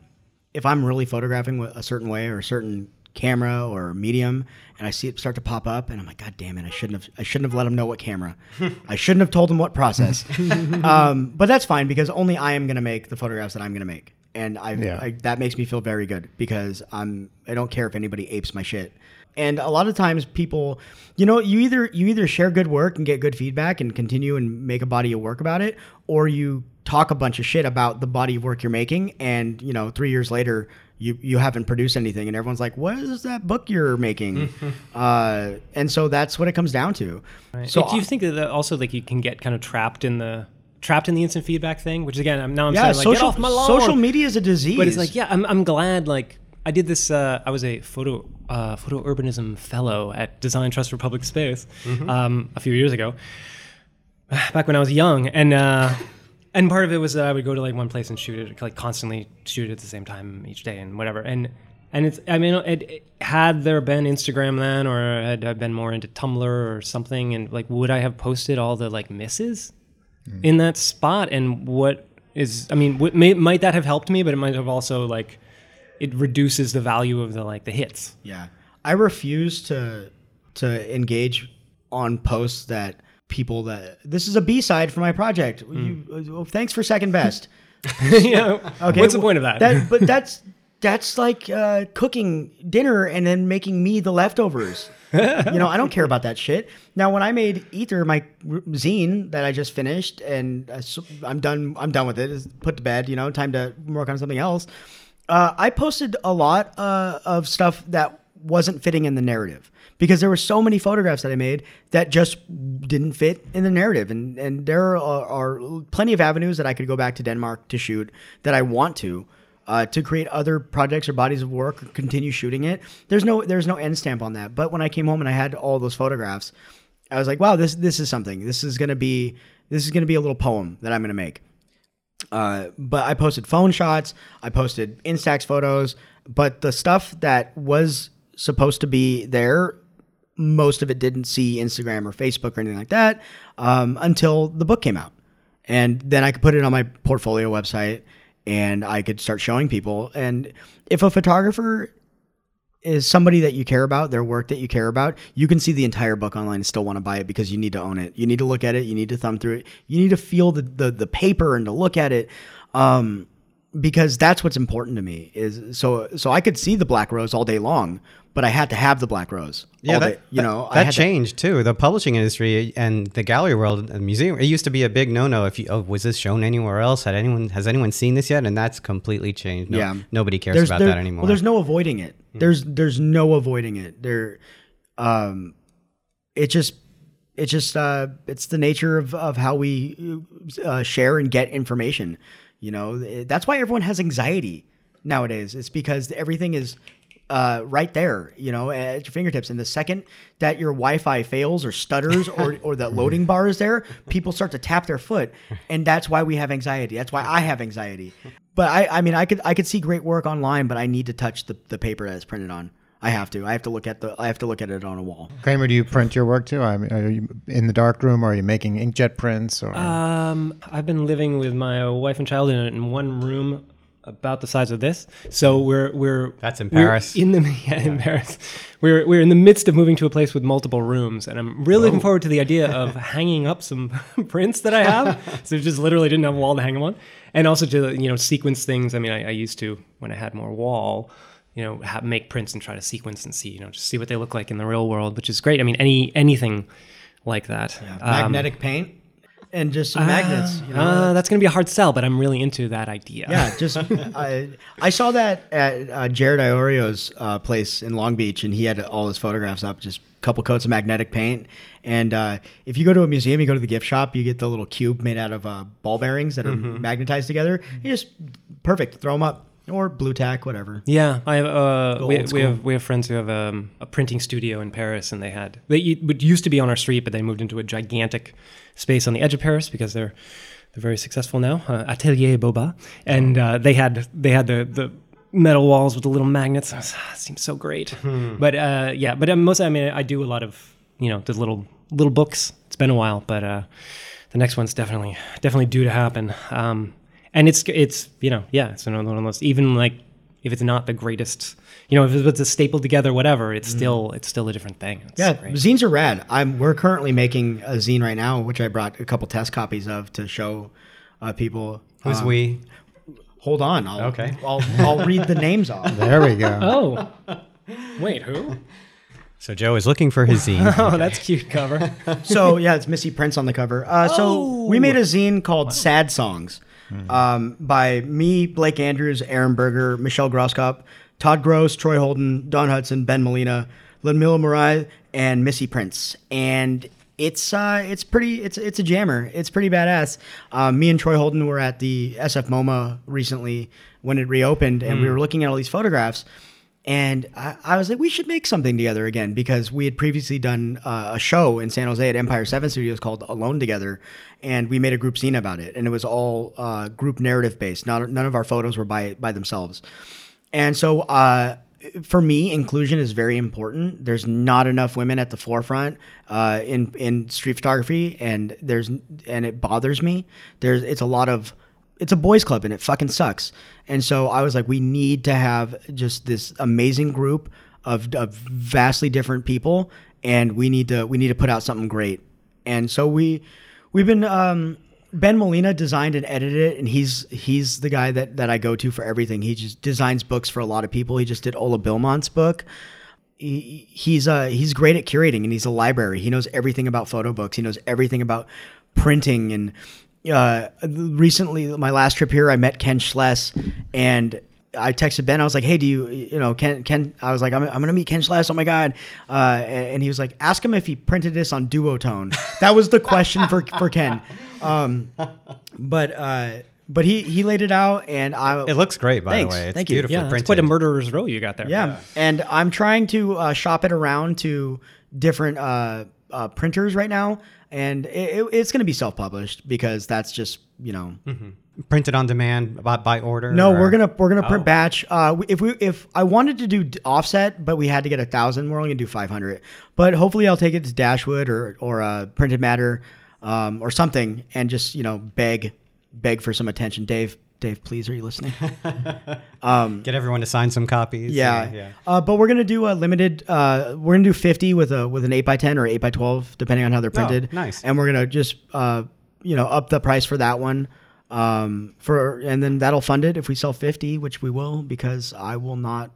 if I'm really photographing a certain way or a certain camera or medium, and I see it start to pop up, and I'm like, God damn it! I shouldn't have I shouldn't have let him know what camera. I (laughs) shouldn't have told him what process. (laughs) um, but that's fine because only I am going to make the photographs that I'm going to make, and I, Yeah. I that makes me feel very good because I'm I don't care if anybody apes my shit. And a lot of times people, you know, you either you either share good work and get good feedback and continue and make a body of work about it, or you talk a bunch of shit about the body of work you're making, and you know, three years later, you you haven't produced anything, and everyone's like, "What is that book you're making?" (laughs) uh, and so that's what it comes down to. So So do you think that also like you can get kind of trapped in the trapped in the instant feedback thing? Which again, I'm now I'm yeah, saying like get social off my lawn. social media is a disease. But it's like, yeah, I'm, I'm glad. Like, I did this. Uh, I was a photo uh, photo urbanism fellow at Design Trust for Public Space um, a few years ago, (sighs) back when I was young, and uh, and part of it was that I would go to like one place and shoot it, like constantly shoot it at the same time each day and whatever. And and it's I mean, it, it- had there been Instagram then, or had I been more into Tumblr or something, and like, would I have posted all the like misses? Mm. in that spot and what is i mean what, may, might that have helped me but it might have also like it reduces the value of the like the hits Yeah, I refuse to to engage on posts that people that this is a B side for my project. You, oh, thanks for second best. (laughs) yeah Okay, what's the point of that, That, but (laughs) that's that's like uh, cooking dinner and then making me the leftovers. you know, I don't care about that shit. Now, when I made Ether, my zine that I just finished, and I'm done. I'm done with it. It's put to bed. You know, time to work on something else. Uh, I posted a lot uh, of stuff that wasn't fitting in the narrative because there were so many photographs that I made that just didn't fit in the narrative, and and there are, are plenty of avenues that I could go back to Denmark to shoot that I want to uh, to create other projects or bodies of work or continue shooting it. There's no there's no end stamp on that. But when I came home and I had all those photographs, I was like, wow, this this is something. This is gonna be this is gonna be a little poem that I'm gonna make. Uh, but I posted phone shots, I posted Instax photos, but the stuff that was supposed to be there, most of it didn't see Instagram or Facebook or anything like that um, until the book came out. And then I could put it on my portfolio website and I could start showing people. And if a photographer is somebody that you care about, their work that you care about, you can see the entire book online and still want to buy it because you need to own it. You need to look at it. You need to thumb through it. You need to feel the the, the paper and to look at it. Um, because that's what's important to me is so so I could see the black rose all day long, but I had to have the black rose. all that, day, you know, I that had to- changed too. The publishing industry and the gallery world, the museum. It used to be a big no-no. If you, oh, was this shown anywhere else? Had anyone has anyone seen this yet? And that's completely changed. No, Yeah. nobody cares there's about there- that anymore. Well, there's no avoiding it. There's there's no avoiding it. There, um, it just it just uh, it's the nature of of how we uh, share and get information. You know, that's why everyone has anxiety nowadays. It's because everything is uh, right there, you know, at your fingertips. And the second that your Wi-Fi fails or stutters or, (laughs) or that loading bar is there, people start to tap their foot, and that's why we have anxiety. That's why I have anxiety. But I, I mean, I could I could see great work online, but I need to touch the, the paper that it's printed on. I have to. I have to look at the. I have to look at it on a wall. Kramer, do you print your work too? I mean, are you in the dark room, or are you making inkjet prints? Or um i've been living with my wife and child in, in one room about the size of this so we're we're That's in we're Paris. in the (laughs) yeah, in paris we're we're in the midst of moving to a place with multiple rooms and i'm really looking forward to the idea of (laughs) hanging up some (laughs) prints that i have so just literally didn't have a wall to hang them on and also to you know sequence things i mean i, I used to when i had more wall you know ha make prints and try to sequence and see you know just see what they look like in the real world which is great i mean any anything like that Um, Magnetic paint and just some magnets. You know, uh, that's going to be a hard sell, but I'm really into that idea. Yeah, just (laughs) I, I saw that at uh, Jared Iorio's uh, place in Long Beach, and he had all his photographs up, just a couple coats of magnetic paint. And uh, if you go to a museum, you go to the gift shop, you get the little cube made out of uh, ball bearings that are magnetized together. You just perfect, throw them up or blue tack, whatever. Yeah, I have. Uh, we, we have we have friends who have um, a printing studio in Paris, and they had they would used to be on our street, but they moved into a gigantic space on the edge of Paris because they're they're very successful now. Uh, Atelier Boba, and uh, they had they had the the metal walls with the little magnets. It, was, it seemed so great. But uh, yeah, but um, most I mean I do a lot of you know the little little books. It's been a while, but uh, the next one's definitely definitely due to happen. Um, and it's it's you know yeah it's another one of those even like if it's not the greatest you know if it's a stapled together whatever it's still it's still a different thing It's Yeah, great. zines are rad. I'm we're currently making a zine right now, which I brought a couple test copies of to show uh, people. Who's Um, we? Hold on, I'll, Okay. I'll I'll read the names off. (laughs) there we go. oh wait who So Joe is looking for his zine. (laughs) oh that's cute cover (laughs) so yeah, it's Missy Prince on the cover. Uh, so we made a zine called Sad Songs. Um, by me, Blake Andrews, Aaron Berger, Michelle Groskopf, Todd Gross, Troy Holden, Don Hudson, Ben Molina, Ludmilla Morai, and Missy Prince. And it's uh, it's pretty it's it's a jammer. It's pretty badass. Um, me and Troy Holden were at the SF MoMA recently when it reopened, and we were looking at all these photographs. And I, I was like, we should make something together again because we had previously done uh, a show in San Jose at Empire 7 Studios called Alone Together. And we made a group scene about it. And it was all uh, group narrative based. Not, none of our photos were by, by themselves. And so uh, for me, inclusion is very important. There's not enough women at the forefront uh, in, in street photography. And there's and it bothers me. There's it's a lot of it's a boys club and it fucking sucks. And so I was like, we need to have just this amazing group of, of vastly different people, and we need to we need to put out something great. And so we we've been um, Ben Molina designed and edited it, and he's he's the guy that that I go to for everything. He just designs books for a lot of people. He just did Ola Bilmont's book. He, he's uh he's great at curating, and he's a library. He knows everything about photo books. He knows everything about printing and uh, recently, my last trip here, I met Ken Schles, and I texted Ben. I was like, "Hey, do you, you know, Ken? Ken?" I was like, "I'm, I'm gonna meet Ken Schles. Oh my god!" Uh, and, and he was like, "Ask him if he printed this on Duotone." That was the question for for Ken. Um, but uh, but he he laid it out, and I. It looks great, by Thanks. the way. It's Thank you. beautifully Yeah, it's printed. quite a murderer's row you got there. Yeah. And I'm trying to uh, shop it around to different uh, uh, printers right now. And it, it- it's going to be self published because that's just, you know. printed on demand by, by order. No, or- we're gonna we're gonna print Oh. batch. Uh, if we if I wanted to do offset, but we had to get a thousand, we're only gonna do five hundred. But hopefully, I'll take it to Dashwood or or uh, Printed Matter, um, or something, and just you know beg beg for some attention. Dave, Dave, please, are you listening? (laughs) Get everyone to sign some copies. Yeah, yeah. Uh, but we're gonna do a limited. Uh, we're gonna do fifty with a with an eight x ten or eight x twelve, depending on how they're printed. Oh, nice. And we're gonna just uh, you know up the price for that one. Um, for and then that'll fund it if we sell fifty, which we will, because I will not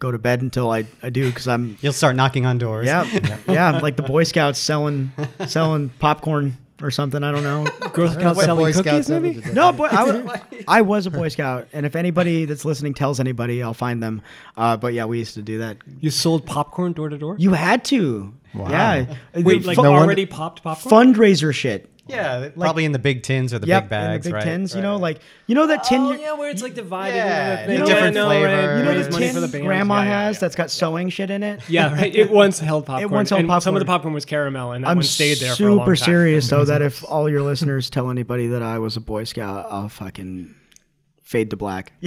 go to bed until I, I do because I'm You'll start knocking on doors. yeah (laughs) yeah like the Boy Scouts selling selling popcorn or something. I don't know. (laughs) Girl Scouts What selling Boy cookies, Scouts ever maybe? did that? No, boy, I, (laughs) was, I was a Boy Scout, and if anybody that's listening tells anybody, I'll find them. Uh, but yeah, we used to do that. You sold popcorn door to door? You had to. Yeah. Wait, like Fu- No wonder- already popped popcorn? fundraiser shit. Yeah, probably in the big tins or the yep, big bags, in the big right? tins. You Right. know, like you know that tin. Oh, yeah, where it's like divided Yeah, the you know, different Yeah, I know, flavor. You know the money tin for the bands. grandma Yeah, yeah, has yeah. that's got sewing shit in it. (laughs) Yeah, right. It once held popcorn. It once held and Some of the popcorn. popcorn was caramel, and that I'm one stayed there for a long super time. serious though that (laughs) if all your listeners tell anybody that I was a Boy Scout, I'll fucking fade to black. (laughs)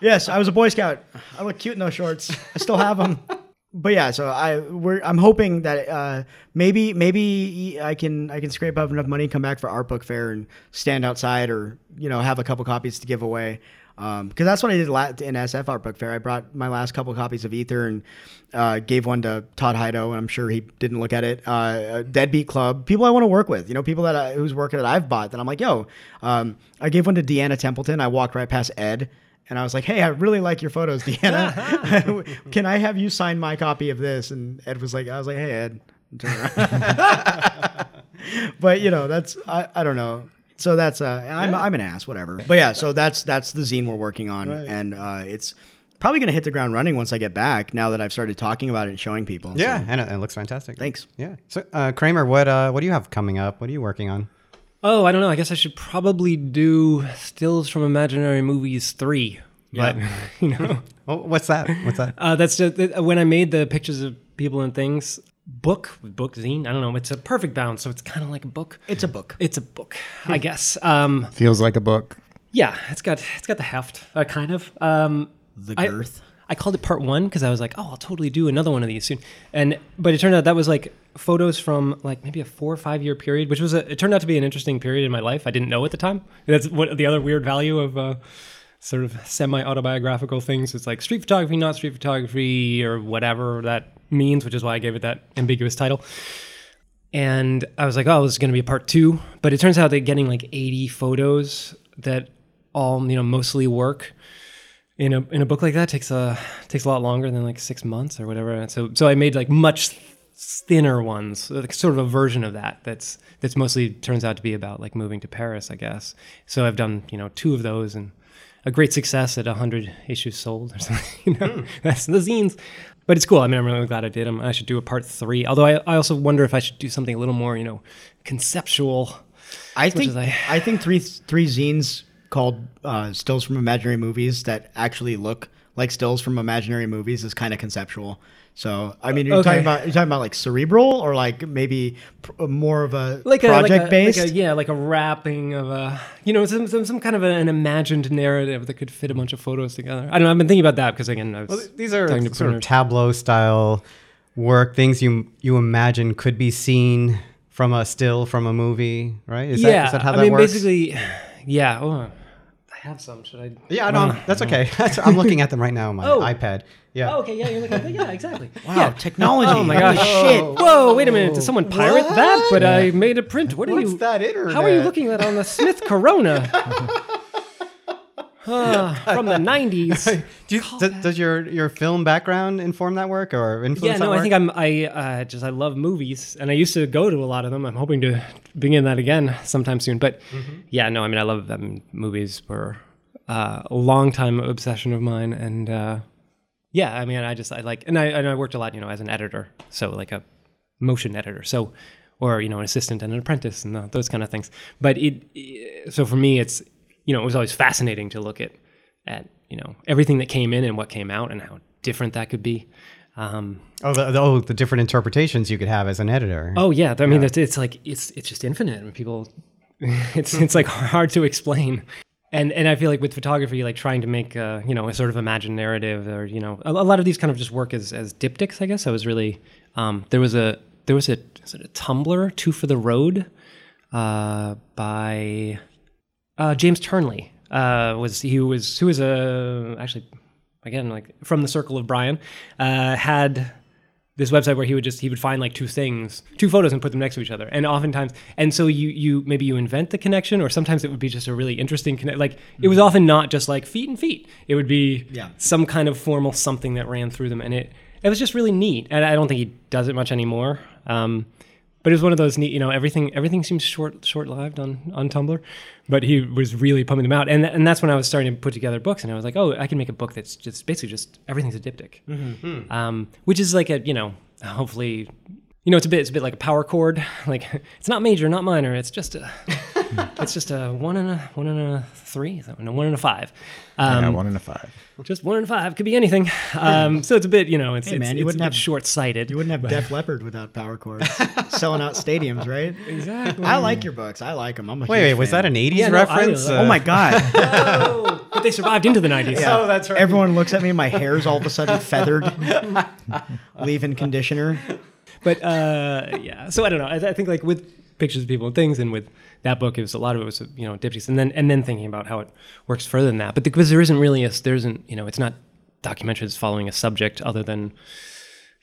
yes, I was a Boy Scout. I look cute in those shorts. I still have them. But yeah, so I we're I'm hoping that uh, maybe maybe I can I can scrape up enough money, and come back for art book fair, and stand outside, or you know have a couple copies to give away. Because that's what I did la- in SF Art Book Fair. I brought my last couple copies of Ether and uh, gave one to Todd Hido, and I'm sure he didn't look at it. Uh, uh, Deadbeat Club, people I want to work with, you know, people that I, whose work that I've bought. That I'm like, yo, um, I gave one to Deanna Templeton. I walked right past Ed, and I was like, hey, I really like your photos, (laughs) Deanna. (laughs) Can I have you sign my copy of this? And Ed was like, I was like, hey, Ed. Turn around. (laughs) but you know, that's I, I don't know. So that's uh, I'm I'm an ass, whatever. But yeah, so that's that's the zine we're working on, and uh, it's probably gonna hit the ground running once I get back. Now that I've started talking about it and showing people. Yeah, So, and it, it looks fantastic. thanks. Yeah. So, uh, Kramer, what uh, what do you have coming up? What are you working on? Oh, I don't know. I guess I should probably do stills from imaginary movies three. But (laughs) you know, (laughs) Oh, what's that? What's that? uh, that's just, that- when I made the pictures of people and things book book zine. I don't know. It's a perfect balance, so it's kind of like a book. It's a book. It's a book, I guess. Um, Feels like a book. yeah, it's got it's got the heft, uh, kind of. Um, The girth. I called it part one because I was like, oh, I'll totally do another one of these soon. And but it turned out that was like photos from like maybe a four or five year period, which was a, it turned out to be an interesting period in my life. I didn't know at the time. That's what the other weird value of uh, sort of semi autobiographical things. It's like street photography, not street photography, or whatever that means, which is why I gave it that ambiguous title. And I was like, oh, this is going to be a part two. But it turns out that getting like 80 photos that all, you know, mostly work in a in a book like that takes a takes a lot longer than like six months or whatever. So so I made like much thinner ones, like sort of a version of that. That's that's mostly turns out to be about like moving to Paris, I guess. So I've done you know two of those and a great success at hundred issues sold or (laughs) something. You know, hmm. (laughs) that's the zines. But it's cool. I mean, I'm really glad I did them. I should do a part three. Although I, I also wonder if I should do something a little more, you know, conceptual. I think I- I, think three three zines called uh, stills from imaginary movies that actually look like stills from imaginary movies is kind of conceptual. So I mean, you're Okay. talking about you're talking about like cerebral or like maybe pr- more of a like project a, like a, based. like a, yeah, like a wrapping of a, you know, some some, some kind of an imagined narrative that could fit a bunch of photos together. I don't know. I've been thinking about that because again, I was Well, these are talking to sort of tableau style work, things you you imagine could be seen from a still from a movie, right? Is yeah, that, is that how I that mean, works? basically, yeah. Oh, I have some. Should I? yeah, no, that's okay. (laughs) I'm looking at them right now on my (laughs) Oh. iPad. Yeah. Oh, okay, yeah, you're looking at Yeah, exactly. (laughs) wow, Yeah. technology! Oh my Holy gosh! shit! Whoa! Wait a minute! Did someone pirate that? But I made a print. What are What's you? that internet? How are you looking at on the Smith Corona? (laughs) From the '90s. (laughs) Do you, does, does your your film background inform that work or influence Yeah, no? I think I'm. I uh, just I love movies, and I used to go to a lot of them. I'm hoping to begin that again sometime soon. But yeah, no, I mean, I love them. Movies were uh, a long time obsession of mine, and uh, yeah, I mean, I just I like, and I and I worked a lot, you know, as an editor, so like a motion editor, so or you know, an assistant and an apprentice, and uh, those kind of things. But it, it- so for me, it's you know, it was always fascinating to look at at you know everything that came in and what came out and how different that could be. Um, oh, the, the, oh, the different interpretations you could have as an editor. Oh yeah, I mean it's, it's like it's it's just infinite, and people, (laughs) it's it's like (laughs) hard to explain. And and I feel like with photography, like trying to make uh, you know a sort of imagined narrative, or you know a, a lot of these kind of just work as as diptychs. I guess I was really um, there was a there was a it a Tumblr two for the road uh, by uh, James Turnley uh, was he was who was a actually again like from the circle of Bryan uh, had this website where he would just he would find like two things two photos and put them next to each other. And oftentimes and so you you maybe you invent the connection or sometimes it would be just a really interesting connect like it was often not just like feet and feet. It would be Yeah. some kind of formal something that ran through them and it it was just really neat. And I don't think he does it much anymore. Um, but it was one of those neat, you know, everything everything seems short short lived on on Tumblr, but he was really pumping them out, and and that's when I was starting to put together books, and I was like, oh, I can make a book that's just basically just everything's a diptych, um, which is like a you know, hopefully, you know, it's a bit it's a bit like a power chord, (laughs) like it's not major, not minor, it's just a (laughs) it's just a one and a one and a three, no, one and a five. Um, yeah, one and a five. just one and a five could be anything. Um, so it's a bit, you know, it's Hey, it's, man, you it's wouldn't a have- bit short-sighted. You wouldn't have Def Leppard without power chords (laughs) selling out stadiums, right? exactly. I like your books. I like them. I'm a wait, huge wait, was fan. that an '80s Yeah, no, I reference? Oh my god! Oh, (laughs) but they survived into the 90s. Oh, that's right. Everyone looks at me. My hair's all of a sudden feathered. Leave-in conditioner. But uh, yeah, so I don't know. I, I think like with pictures of people and things, and with that book, it was a lot of it was you know diptychs, and then and then thinking about how it works further than that. But because there isn't really a there isn't you know it's not documentaries following a subject other than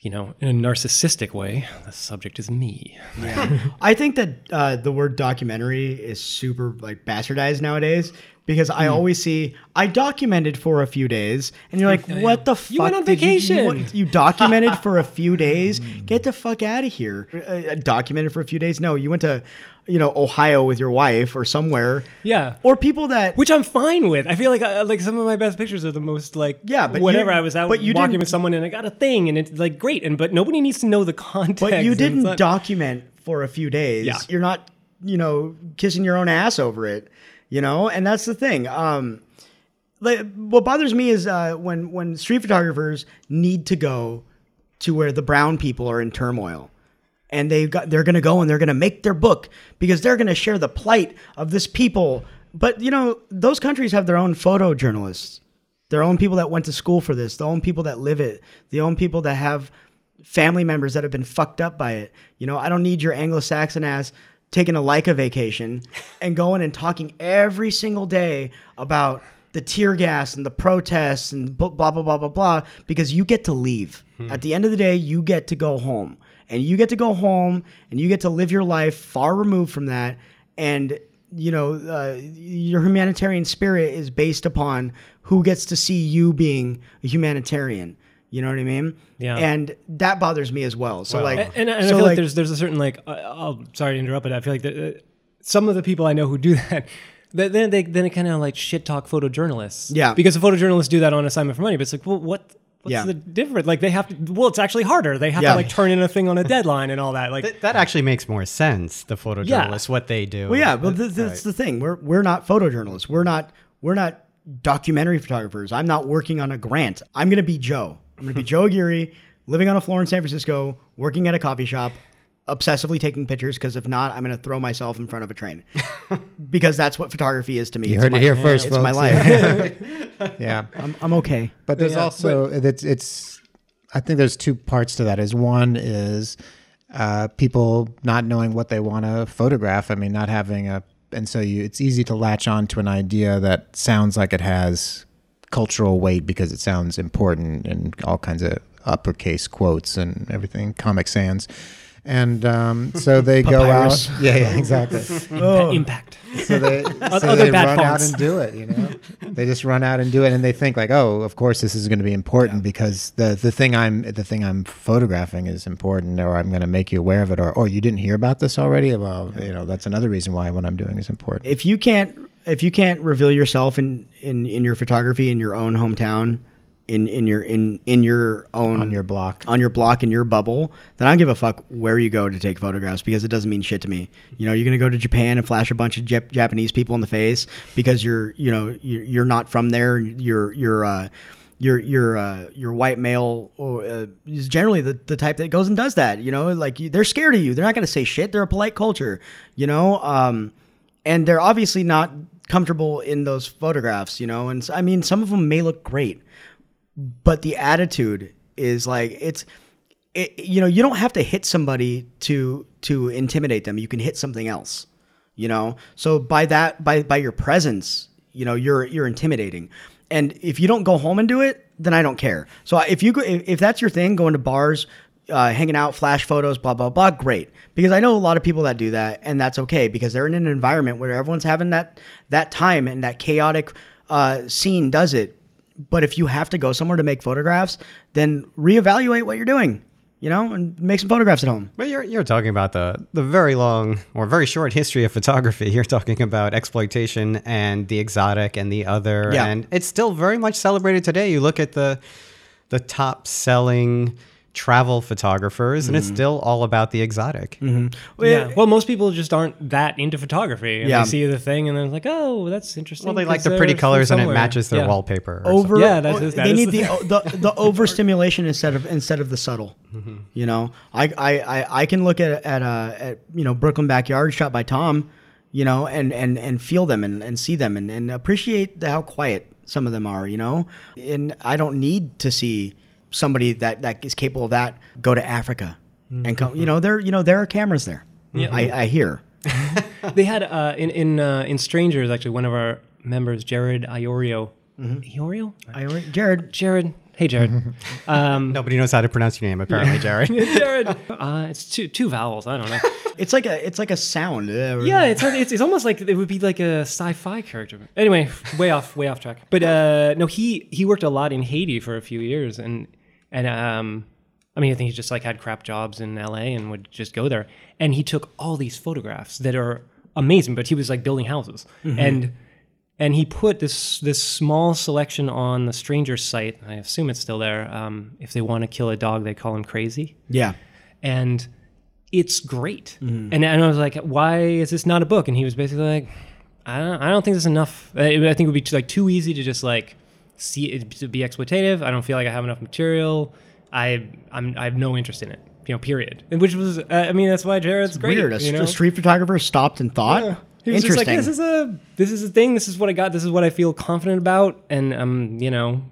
you know in a narcissistic way. The subject is me. (laughs) I think that uh, the word documentary is super like bastardized nowadays because I Hmm. always see I documented for a few days, and you're like, what the fuck? You went on did you- You, vacation. you documented for a few (laughs) days? Get the fuck out of here! Uh, documented for a few days? No, you went to, you know, Ohio with your wife or somewhere. Yeah. Or people that Which I'm fine with. I feel like uh, like some of my best pictures are the most like Yeah, but whatever. you- I was out but you walking with someone and I got a thing and it's like great and but nobody needs to know the context. But you (laughs) didn't not- document for a few days. Yeah. You're not, you know, kissing your own ass over it, you know? And that's the thing. Um like what bothers me is uh when when street photographers need to go to where the brown people are in turmoil. And they got they're going to go and they're going to make their book because they're going to share the plight of this people. But you know, those countries have their own photojournalists. Their own people that went to school for this, their own people that live it, the own people that have family members that have been fucked up by it. You know, I don't need your Anglo-Saxon ass taking a Leica vacation and going and talking every single day about the tear gas and the protests and blah blah blah blah blah, because you get to leave. At the end of the day, you get to go home. And you get to go home and you get to live your life far removed from that and you know, uh, your humanitarian spirit is based upon who gets to see you being a humanitarian. You know what I mean? Yeah. And that bothers me as well. So like, And, and I so feel like, there's there's a certain like uh, oh sorry to interrupt, but I feel like the, uh, some of the people I know who do (laughs) that. Then then they then it kind of like shit talk photojournalists. Yeah. because the photojournalists do that on assignment for money. But it's like, well, what? What's Yeah. the difference? Like they have to. Well, it's actually harder. They have Yeah. to like turn in a thing on a deadline and all that. Like Th- that actually makes more sense. The photojournalists, what they do. Well, yeah, but That- th- that's right. the thing. We're we're not photojournalists. We're not we're not documentary photographers. I'm not working on a grant. I'm going to be Joe. I'm going to be Joe Aguirre, living on a floor in San Francisco, working at a coffee shop, obsessively taking pictures. Because if not, I'm going to throw myself in front of a train. (laughs) because that's what photography is to me. You It's heard my- it here first, It's my folks. life. (laughs) yeah. I'm, I'm okay. But there's Yeah, also it's it's I think there's two parts to that. Is one is uh, people not knowing what they want to photograph. I mean, not having a and so you it's easy to latch on to an idea that sounds like it has cultural weight because it sounds important and all kinds of uppercase quotes and everything, Comic Sans. And um, so (laughs) they go out. (laughs) Yeah, yeah, exactly. (laughs) Oh. impact. So they, so they bad run out and do it. You know, they just run out and do it, and they think like, oh, of course this is going to be important because the the thing I'm the thing I'm photographing is important, or I'm going to make you aware of it, or or you didn't hear about this already. Well, you know, that's another reason why what I'm doing is important. if you can't if you can't reveal yourself in in in your photography in your own hometown in in your in in your own On your block. on your block in your bubble then i don't give a fuck where you go to take photographs because it doesn't mean shit to me you know you're gonna go to japan and flash a bunch of Jap- japanese people in the face because you're you know you're, you're not from there you're you're uh your your uh, your white male or, uh, is generally the, the type that goes and does that. You know, like you, they're scared of you. They're not going to say shit. They're a polite culture. You know, um, and they're obviously not comfortable in those photographs. You know, and I mean, some of them may look great, but the attitude is like it's it, you know you don't have to hit somebody to to intimidate them. You can hit something else you know? So by that by by your presence you know you're you're intimidating. And if you don't go home and do it then i don't care. So if you go if, if that's your thing going to bars uh, hanging out flash photos blah blah blah great because i know a lot of people that do that and that's okay because they're in an environment where everyone's having that that time and that chaotic uh, scene does it but if you have to go somewhere to make photographs, then reevaluate what you're doing, you know, and make some photographs at home. But you're you're talking about the the very long or very short history of photography. (laughs) You're talking about exploitation and the exotic and the other, Yeah. and it's still very much celebrated today. You look at the the top selling travel photographers, and it's Mm-hmm. still all about the exotic. Yeah. Well, most people just aren't that into photography. And Yeah. They see the thing and they're like, oh, that's interesting. Well, they like the pretty colors and it matches their Yeah. wallpaper. or Over, Yeah, that is- that they is need the the, (laughs) the the overstimulation instead of instead of the subtle. You know, I, I I I can look at at uh at you know Brooklyn backyard shot by Tom, you know, and and and feel them and, and see them and and appreciate the, how quiet some of them are. You know, and I don't need to see somebody that that is capable of that go to Africa and come. You know, there you know there are cameras there. Yeah. I, I hear. (laughs) They had uh, in in uh, in Strangers actually one of our members, Jared Iorio. Iorio? I already, Jared. Jared. Hey, Jared. (laughs) um, Nobody knows how to pronounce your name, apparently, Jared. (laughs) Jared. Uh, it's two two vowels. I don't know. It's like a it's like a sound. Yeah, it's, it's it's almost like it would be like a sci-fi character. Anyway, way off way off track. But uh, no, he he worked a lot in Haiti for a few years, and and um, I mean, I think he just like had crap jobs in L.A. and would just go there, and he took all these photographs that are amazing. But he was like building houses, and and he put this this small selection on the Stranger site. I assume it's still there. Um, if they want to kill a dog, they call him crazy Yeah. and it's great. And, and I was like, why is this not a book? And he was basically like, I don't, I don't think there's enough. I, I think it would be too, like too easy to just like see it to be exploitative. I don't feel like I have enough material. I I'm I have no interest in it. You know, period. And which was, uh, I mean, that's why Jared's great. Weird. A, you know? a street photographer stopped and thought. He was just Interesting. like, this is a this is a thing. This is what I got. This is what I feel confident about, and um, you know,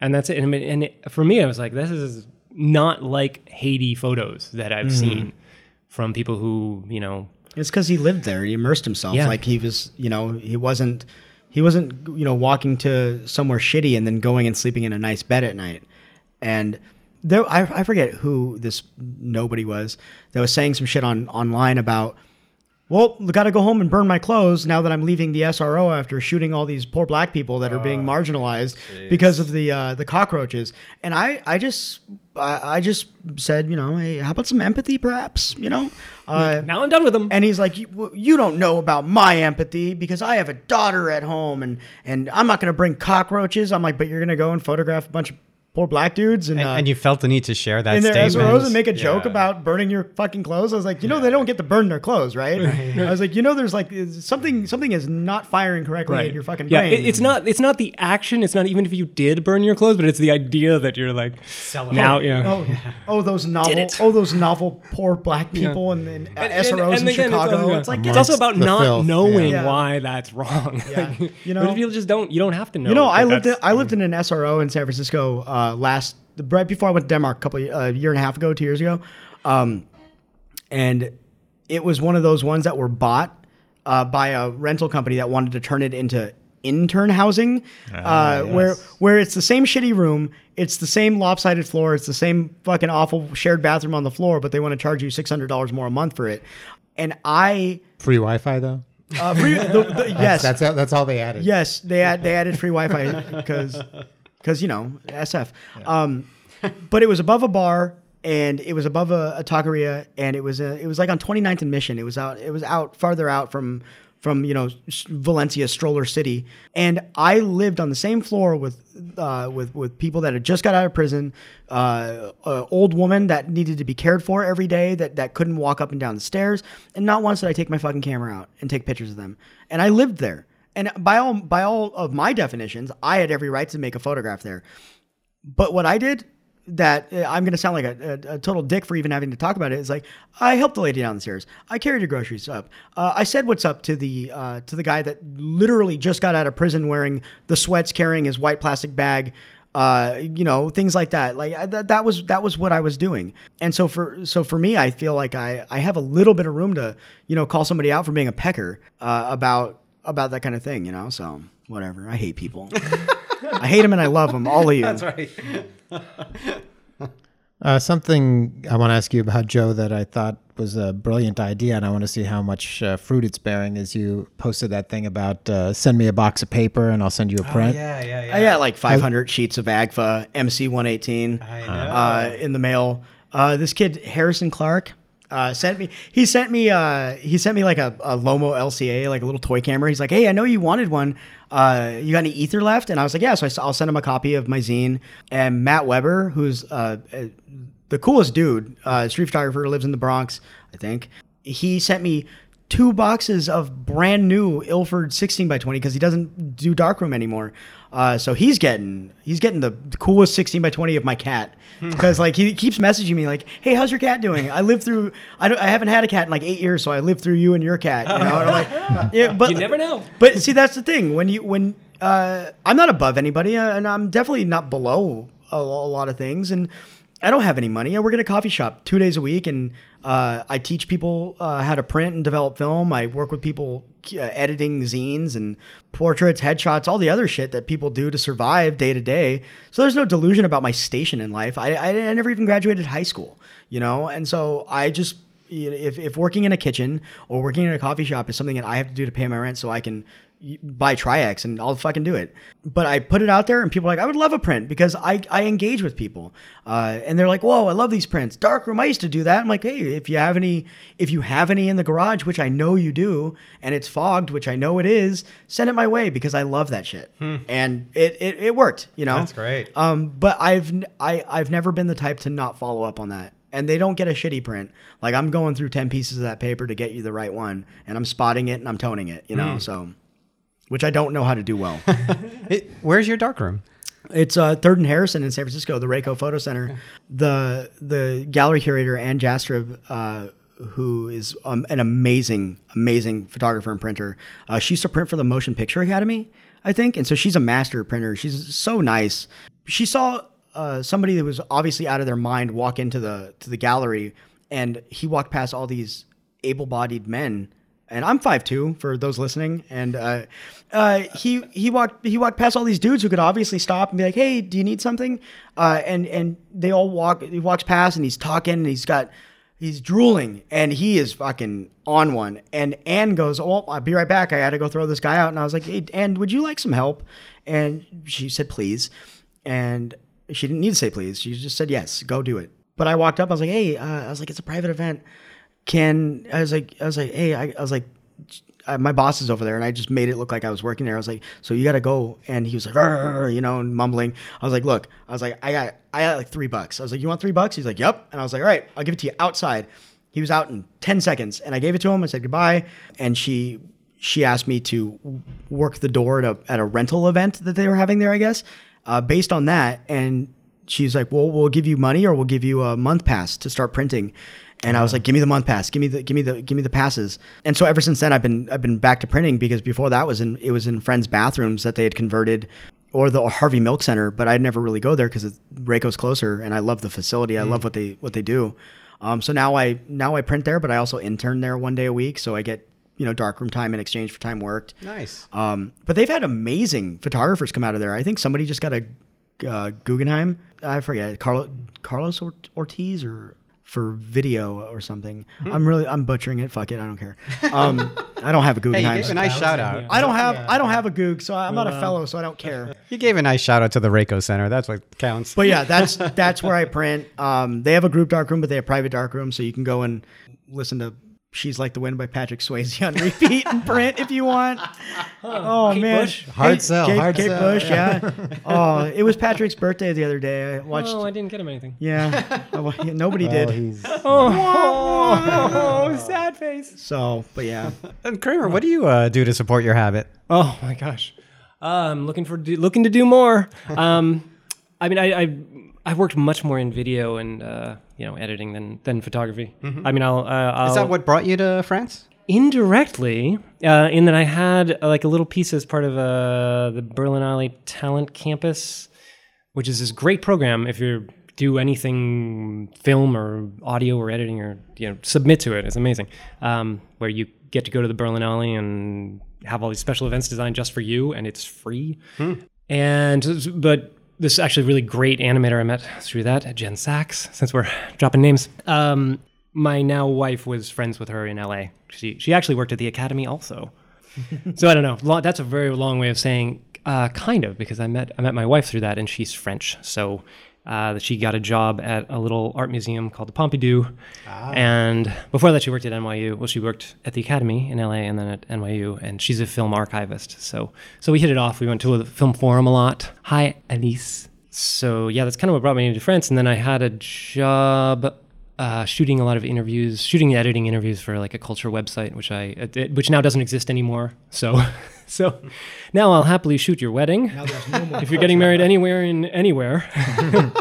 and that's it. And, and it, for me, I was like, this is not like Haiti photos that I've Mm-hmm. seen from people who you know. It's because he lived there. He immersed himself. Yeah. Like he was, you know, he wasn't, he wasn't, you know, walking to somewhere shitty and then going and sleeping in a nice bed at night. And there, I, I forget who this nobody was that was saying some shit on online about well, got to go home and burn my clothes now that I'm leaving the SRO after shooting all these poor black people that are being marginalized because of the uh, the cockroaches. And I, I just, I, I just said, you know, hey, how about some empathy, perhaps? You know, uh, Now I'm done with them. and he's like, you, you don't know about my empathy because I have a daughter at home, and and I'm not going to bring cockroaches. I'm like, but you're going to go and photograph a bunch of poor black dudes and. And, uh, and you felt the need to share that in their statement. SROs and make a joke Yeah. about burning your fucking clothes. I was like, you know, they don't get to burn their clothes, right? (laughs) I was like, you know, there's like something something is not firing correctly in your fucking yeah, brain. it- it's not. It's not the action. It's not even if you did burn your clothes, but it's the idea that you're like now. Yeah. Oh, oh, those novel, oh, those novel poor black people and, and, And- SROs and in again, Chicago. It's, It's like, it's also about not filth, knowing yeah. why that's wrong. Yeah, Like, (laughs) you what know- if people just don't? You don't have to know. You know, I lived in, I lived in an SRO in San Francisco uh, last right before I went to Denmark a couple a uh, year and a half ago, two years ago, um, and it was one of those ones that were bought uh, by a rental company that wanted to turn it into intern housing, uh, where where it's the same shitty room, it's the same lopsided floor, it's the same fucking awful shared bathroom on the floor, but they want to charge you six hundred dollars more a month for it, and I. Free Wi-Fi though. Uh, free, the, the, (laughs) yes, That's that's all they added. Yes, they add they added free Wi-Fi because because you know SF. Um, but it was above a bar and it was above a, a taqueria and it was a, it was like on 29th and Mission. It was out it was out farther out from from you know Valencia Stroller City and I lived on the same floor with uh, with with people that had just got out of prison, uh, old woman that needed to be cared for every day that that couldn't walk up and down the stairs, and not once did I take my fucking camera out and take pictures of them. And I lived there. And by all by all of my definitions, I had every right to make a photograph there. But what I did that uh, I'm going to sound like a, a, a total dick for even having to talk about it is like I helped the lady down the stairs. I carried her groceries up. Uh, I said what's up to the uh, to the guy that literally just got out of prison wearing the sweats, carrying his white plastic bag. Uh, you know things like that. Like that was that was what I was doing. And so for so for me, I feel like I I have a little bit of room to you know call somebody out for being a pecker uh, about about that kind of thing. You know, so whatever. I hate people. (laughs) I hate them and I love them. All of you. That's right. (laughs) Uh, something I want to ask you about, Joe, that I thought was a brilliant idea, and I want to see how much uh, fruit it's bearing. Is you posted that thing about uh, send me a box of paper and I'll send you a print. Yeah, yeah, yeah. I got like 500 sheets of AGFA MC 118 uh, in the mail. Uh, this kid Harrison Clark uh, sent me. He sent me. Uh, he sent me like a, a Lomo LCA, like a little toy camera. He's like, "Hey, I know you wanted one. Uh, you got any ether left?" And I was like, "Yeah." So I, will send him a copy of my zine. And Matt Weber, who's uh, uh, the coolest dude, uh, street photographer, lives in the Bronx, I think. He sent me two boxes of brand new Ilford 16 by 20 because he doesn't do darkroom anymore. Uh, so he's getting he's getting the coolest 16 by 20 of my cat because like he keeps messaging me like, "Hey, how's your cat doing? I lived through I, don't, I haven't had a cat in like eight years, so I lived through you and your cat." You know, like, (laughs) yeah, but You never know. But see, that's the thing when you when uh, I'm not above anybody, uh, and I'm definitely not below a, a lot of things, and I don't have any money. I work at a coffee shop two days a week, and uh, I teach people uh, how to print and develop film. I work with people uh, editing zines and portraits, headshots, all the other shit that people do to survive day to day. So there's no delusion about my station in life. I, I, I never even graduated high school, you know, and so I just if, if working in a kitchen or working in a coffee shop is something that I have to do to pay my rent so I can buy Tri-X and I'll fucking do it. But I put it out there and people are like, I would love a print because I, I engage with people. Uh, and they're like, whoa, I love these prints. Darkroom, I used to do that. I'm like, hey, if you have any, if you have any in the garage, which I know you do, and it's fogged, which I know it is, send it my way because I love that shit. And it, it, it worked, you know? That's great. Um, but I've I, I've never been the type to not follow up on that. And they don't get a shitty print. Like I'm going through ten pieces of that paper to get you the right one, and I'm spotting it and I'm toning it. You know, so which I don't know how to do well. (laughs) It- where's your darkroom? it's uh, Third and Harrison in San Francisco, the RayKo Photo Center. The the gallery curator Ann Jastrab, uh, who is um, an amazing amazing photographer and printer. Uh, she used to print for the Motion Picture Academy, I think, and so she's a master printer. She's so nice. She saw uh, somebody that was obviously out of their mind walk into the to the gallery, and he walked past all these able-bodied men and I'm 5'2", for those listening. And uh, uh, he he walked he walked past all these dudes who could obviously stop and be like, "Hey, do you need something?" Uh, and and they all walk. He walks past and he's talking and he's got he's drooling and he is fucking on one. And Ann goes, "Oh, I'll be right back. I had to go throw this guy out." And I was like, "Hey, Ann, would you like some help?" And she said, "Please." And she didn't need to say please. She just said yes, go do it. But I walked up. I was like, "Hey," uh, I was like, "It's a private event. Can I was like, I was like, hey, I, I was like." my boss is over there and I just made it look like I was working there. I was like, so you got to go. And he was like, you know, and mumbling. I was like, look, I was like, I got, I got like three bucks. I was like, you want three bucks? He's like, yep. And I was like, all right, I'll give it to you outside. He was out in 10 seconds and I gave it to him. I said goodbye. And she, she asked me to work the door at a, at a rental event that they were having there, I guess, uh, based on that. And she's like, well, we'll give you money or we'll give you a month pass to start printing. And I was like, "Give me the month pass. Give me the give me the give me the passes." And so ever since then, I've been I've been back to printing because before that was in it was in friends' bathrooms that they had converted, or the Harvey Milk Center. But I'd never really go there because RayKo's closer, and I love the facility. I love what they what they do. Um, so now I now I print there, but I also intern there one day a week, so I get you know darkroom time in exchange for time worked. Nice. Um, but they've had amazing photographers come out of there. I think somebody just got a uh, Guggenheim. I forget Carlo, Carlos Ortiz or for video or something. Hmm. I'm really I'm butchering it. Fuck it, I don't care. Um, I don't have a (laughs) Hey, you Guggenheim. gave a nice shout out. I don't have I don't have a Goog, so I'm not a fellow, so I don't care. (laughs) You gave a nice shout out to the RayKo Center. That's what counts. But yeah, that's (laughs) that's where I print. Um, they have a group dark room, but they have private darkroom, so you can go and listen to "She's Like the Wind" by Patrick Swayze on repeat and print if you want. Oh Kate man, Bush? Hard sell, Kate, hard Kate sell, Bush, yeah. (laughs) oh, it was Patrick's birthday the other day. I watched. Oh, I didn't get him anything. yeah, (laughs) I wa- nobody Well, did. he's (laughs) Oh, sad face. So, but yeah, And Kramer, what do you uh, do to support your habit? Oh my gosh, uh, I'm looking for do, looking to do more. Um, I mean, I, I I worked much more in video and uh, you know editing than than photography. I mean, I'll, uh, I'll Is that what brought you to France? indirectly uh, in that I had uh, like a little piece as part of uh, the Berlinale Talent Campus, which is this great program if you do anything film or audio or editing or you know submit to it. It's amazing. Um, where you get to go to the Berlinale and have all these special events designed just for you, and it's free. And but this is actually really great animator I met through that, Jen Sachs. Since we're dropping names, um, my now wife was friends with her in LA. She she actually worked at the Academy also. so I don't know. That's a very long way of saying uh, kind of because I met I met my wife through that, and she's French. So uh, she got a job at a little art museum called the Pompidou, and before that she worked at NYU. Well, she worked at the Academy in LA and then at NYU, and she's a film archivist. So so we hit it off. We went to a film forum a lot. Hi, Alice. So yeah, that's kind of what brought me to France, and then I had a job uh, shooting a lot of interviews, shooting and editing interviews for like a culture website, which I it- it- which now doesn't exist anymore. So (laughs) so now I'll happily shoot your wedding (laughs) if you're getting married anywhere in anywhere. (laughs)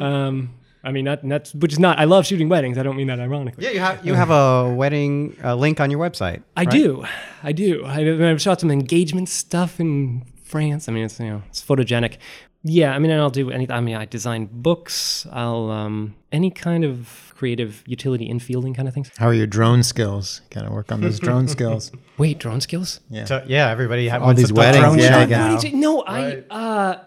um, I mean that, that's which is not. I love shooting weddings. I don't mean that ironically. Yeah, you have you have a wedding uh, link on your website. I right? do, I do. I, I've shot some engagement stuff in France. I mean, it's you know, it's photogenic. Yeah, I mean, I'll do anything. I mean, I design books. I'll um, any kind of creative utility in fielding kind of things. how are your drone skills? Got to work on those drone (laughs) skills. Wait, drone skills? Yeah. So, yeah, everybody ha- All wants these weddings, drone yeah, shot I got- now. What did you- no, I. Uh,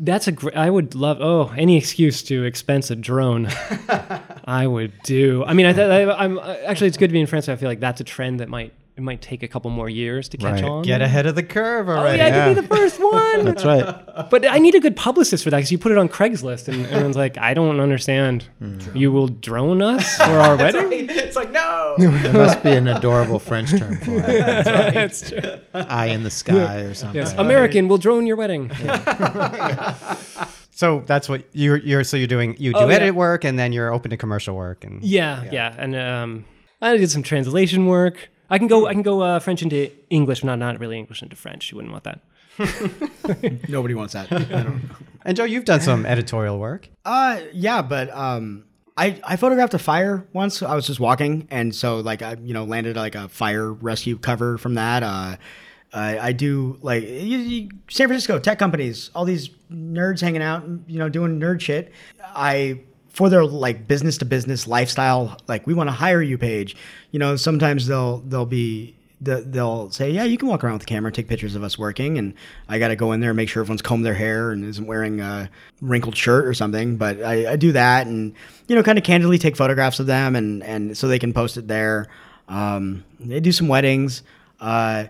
that's a great. I would love. Oh, any excuse to expense a drone, (laughs) I would do. I mean, I, th- I, I'm uh, actually. It's good to be in France. I feel like that's a trend that might it might take a couple more years to catch Right. on. Get ahead of the curve Oh already. yeah, I could be the first one. That's right. But I need a good publicist for that because you put it on Craigslist and everyone's like, I don't understand. You will drone us for our wedding? it's like no. There must be an adorable French term for it. (laughs) That's true. Eye in the sky or something. Yes, American will drone your wedding. (laughs) So that's what you're you're so you're doing. You do Oh, yeah. edit work and then you're open to commercial work and Yeah, yeah, and um, I did some translation work. I can go. I can go uh, French into English, not not really English into French. You wouldn't want that. (laughs) nobody wants that. (laughs) I don't- And Joe, you've done some editorial work. Uh, yeah, but um, I I photographed a fire once. I was just walking, and so like I you know landed like a fire rescue cover from that. Uh, I, I do like you, you, San Francisco tech companies, all these nerds hanging out, you know, doing nerd shit. I for their like business to business lifestyle, like we want to hire you page. You know, sometimes they'll they'll be the, they'll say, "Yeah, you can walk around with the camera and take pictures of us working." And I got to go in there and make sure everyone's combed their hair and isn't wearing a wrinkled shirt or something. But I, I do that, and you know, kind of candidly take photographs of them, and and so they can post it there. Um, they do some weddings. Uh,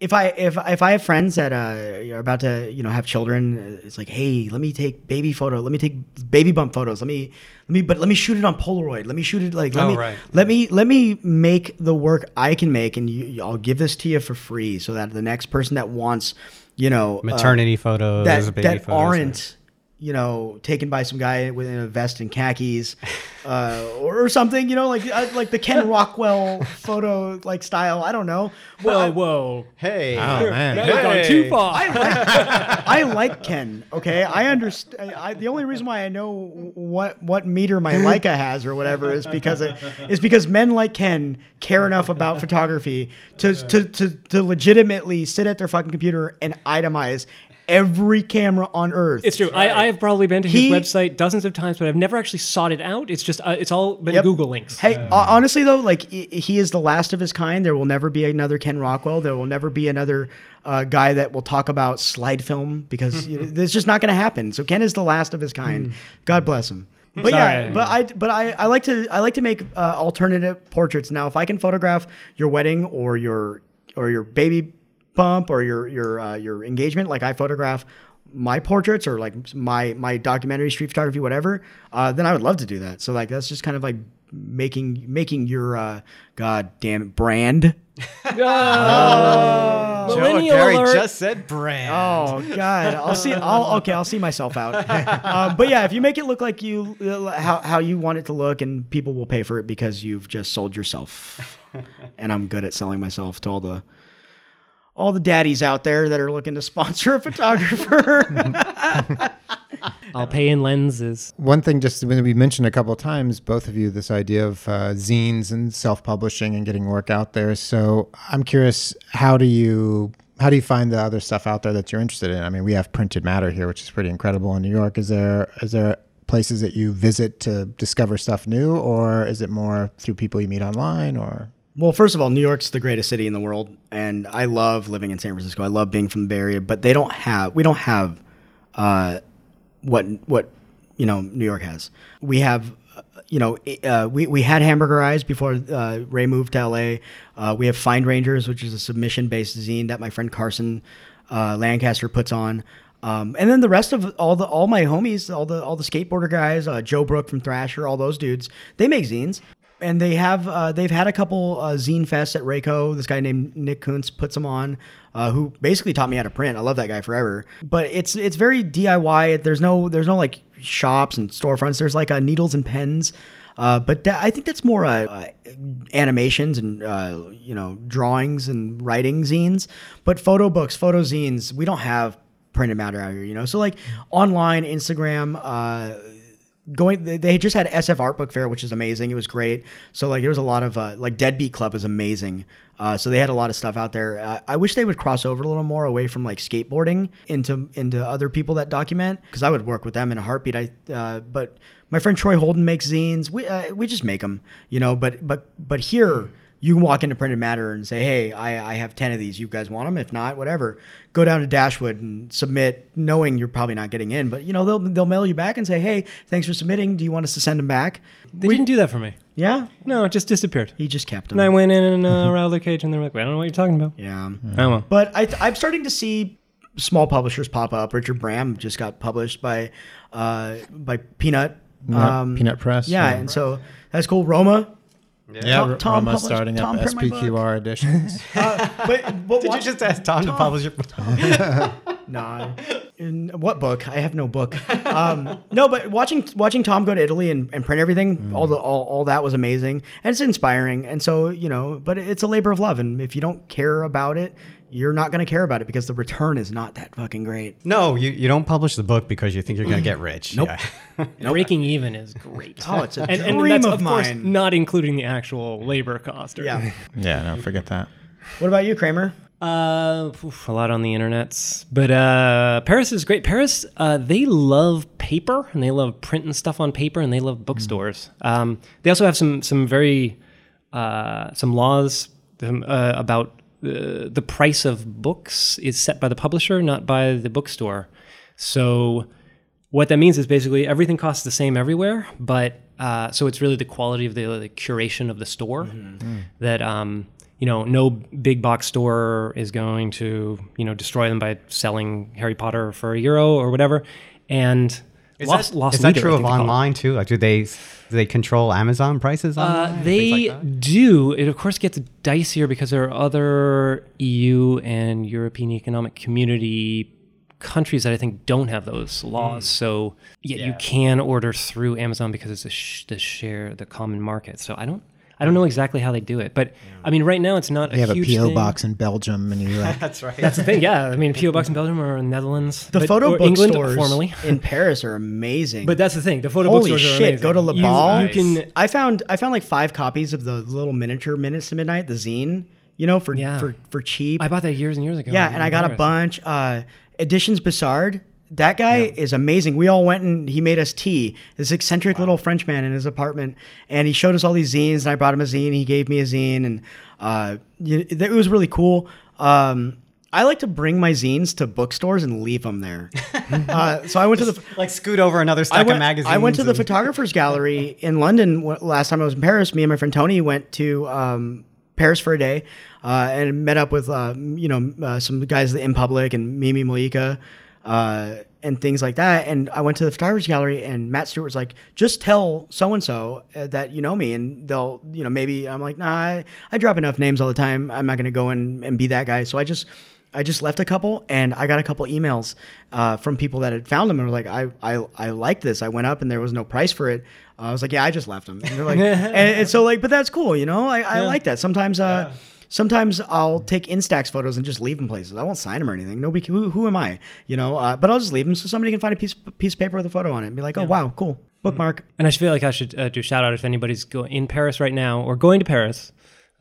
if I if if I have friends that uh, are about to you know have children, it's like, hey, let me take baby photo, let me take baby bump photos, let me let me but let me shoot it on Polaroid, let me shoot it like let Oh, me right. let me let me make the work I can make, and you, I'll give this to you for free, so that the next person that wants, you know, uh, Maternity photos, that baby that photos. aren't you know taken by some guy with a vest and khakis uh, or, or something you know like uh, like the ken (laughs) rockwell photo like style i don't know Whoa, whoa. Hey. Oh man. Now you've gone too far. I like, I like Ken. Okay, I understand. I, the only reason why I know what what meter my Leica has or whatever is because it, is because men like Ken care enough about photography to to to, to legitimately sit at their fucking computer and itemize every camera on Earth. It's true. I, I have probably been to his He- website dozens of times, but I've never actually sought it out. It's just uh, it's all been Yep. Google links. Hey, ho- honestly though, like he is the last of his kind. There will never be another Ken Rockwell. There will never be another uh, guy that will talk about slide film because (laughs) you know, it's just not going to happen. So Ken is the last of his kind. God bless him. But yeah, but I but I, I like to I like to make uh, alternative portraits. Now, if I can photograph your wedding or your or your baby bump or your your uh, your engagement, like I photograph my portraits or like my my documentary, street photography, whatever, uh, then I would love to do that. So like that's just kind of like making making your uh, god damn it brand. (laughs) Oh, millennial Gary alert. just said brand. Oh god, I'll see. I'll okay. I'll see myself out. um, (laughs) but yeah, if you make it look like you uh, how how you want it to look, and people will pay for it because you've just sold yourself. (laughs) and I'm good at selling myself to all the all the daddies out there that are looking to sponsor a (laughs) photographer. I'll pay in lenses. One thing, just when we mentioned a couple of times, both of you, this idea of uh, zines and self-publishing and getting work out there. So I'm curious, how do you how do you find the other stuff out there that you're interested in? I mean, we have printed matter here, which is pretty incredible in New York. Is there is there places that you visit to discover stuff new, or is it more through people you meet online, or Well, first of all, New York's the greatest city in the world, and I love living in San Francisco. I love being from the Bay Area, but they don't have we don't have uh, what what you know New York has. We have you know uh, we we had Hamburger Eyes before uh, Ray moved to LA. Uh, we have Find Rangers, which is a submission based zine that my friend Carson uh, Lancaster puts on. Um, and then the rest of all the all my homies, all the all the skateboarder guys, uh, Joe Brook from Thrasher, all those dudes, they make zines and they have uh, they've had a couple uh, zine fests at RayKo. This guy named Nick Kuntz puts them on, uh, who basically taught me how to print. I love that guy forever. But it's it's very DIY. There's no there's no like shops and storefronts. There's like uh, needles and pens. Uh, but that, I think that's more uh, uh, animations and you know drawings and writing zines. But photo books, photo zines, we don't have printed matter out here. You know, so like online, Instagram. Going they- they just had SF Art Book Fair, which is amazing. It was great. So like there was a lot of uh, like Deadbeat Club is amazing. Uh, so they had a lot of stuff out there. Uh, I wish they would cross over a little more away from like skateboarding into into other people that document because I would work with them in a heartbeat. I uh, but my friend Troy Holden makes zines. We uh, we just make them, you know. But but but here you can walk into Printed Matter and say, hey, I, I have 10 of these. You guys want them? If not, whatever. Go down to Dashwood and submit, knowing you're probably not getting in. But, you know, they'll, they'll mail you back and say, hey, thanks for submitting. Do you want us to send them back? They didn't do that for me. Yeah. No, it just disappeared. He just kept them. And I went in and uh, (laughs) rattled their cage, and they're like, "I don't know what you're talking about." yeah. I don't know But I, I'm starting to see small publishers pop up. Richard Bram just got published by uh, by Peanut. Peanut- Peanut Press, Yeah, yeah. and so that's cool. Roma. Yeah, Tom- Tom Roma starting Tom up print my book. SPQR editions. (laughs) Uh, but, but Did watch- you just ask Tom, to publish your (laughs) Nah. In what book? I have no book. Um, no, but watching watching Tom go to Italy and, and print everything, all the all, all that was amazing and it's inspiring. And so you know, but it's a labor of love, and if you don't care about it, you're not going to care about it because the return is not that fucking great. No, you, you don't publish the book because you think you're going to get rich. Nope. (laughs) Breaking even is great. (laughs) Oh, it's a and, and dream that's, of of course, mine. not including the actual labor cost. Or Yeah. (laughs) yeah, no, forget that. What about you, Kramer? Uh, oof, a lot on the internets, but uh, Paris is great. Paris, uh, they love paper and they love printing stuff on paper and they love bookstores. Um, they also have some some very uh, some laws um, uh, about uh, the price of books is set by the publisher, not by the bookstore. So what that means is basically everything costs the same everywhere, but uh, so it's really the quality of the, the curation of the store that um, you know no big box store is going to you know destroy them by selling Harry Potter for a euro or whatever. And Is Lost, that, Lost is that true of think they call it. online too? Like, do they do they control Amazon prices online? Uh, they like do. It of course gets dicier because there are other EU and European Economic Community countries that I think don't have those laws. So yeah, you can order through Amazon because it's a sh- the share the common market. So I don't I don't know exactly how they do it, but I mean right now it's not They a have a PO thing. box in Belgium, and you're like, That's right. That's the thing. Yeah, I mean (laughs) PO box in Belgium or in the Netherlands. The but- photo or England bookstores formerly. (laughs) in Paris are amazing. But that's the thing. The photo Holy bookstores are shit! amazing. Go to Le You- Ball. You, can I found I found like five copies of the little miniature Minutes to Midnight, the zine. You know, for Yeah. for for cheap. I bought that years and years ago. yeah, and I got a bunch. Uh, Editions Bessard. That guy is amazing. We all went and he made us tea. This eccentric little Frenchman in his apartment, and he showed us all these zines. And I brought him a zine. He gave me a zine, and uh, it was really cool. Um, I like to bring my zines to bookstores and leave them there. (laughs) uh, so I went to the like scoot over another stack went, of magazines. I went to the photographers (laughs) gallery in London last time I was in Paris. Me and my friend Tony went to um, Paris for a day uh, and met up with uh, you know uh, some guys in public and Mimi Mollica uh, and things like that. And I went to the photographers gallery and Matt Stuart was like, "Just tell so and so that you know me, and they'll you know maybe." I'm like, "Nah, I, I drop enough names all the time. I'm not gonna go in and be that guy." So I just I just left a couple, and I got a couple emails uh, from people that had found them and were like, "I I I like this." I went up, and there was no price for it. Uh, I was like, "Yeah, I just left them." And they're like, (laughs) and, and so like, but that's cool, you know. I, I like that. Sometimes, uh, sometimes I'll take Instax photos and just leave them places. I won't sign them or anything. Nobody, who, who am I, you know? Uh, but I'll just leave them so somebody can find a piece piece of paper with a photo on it and be like, "Oh wow, cool, bookmark." And I feel like I should uh, do a shout out if anybody's go- in Paris right now or going to Paris,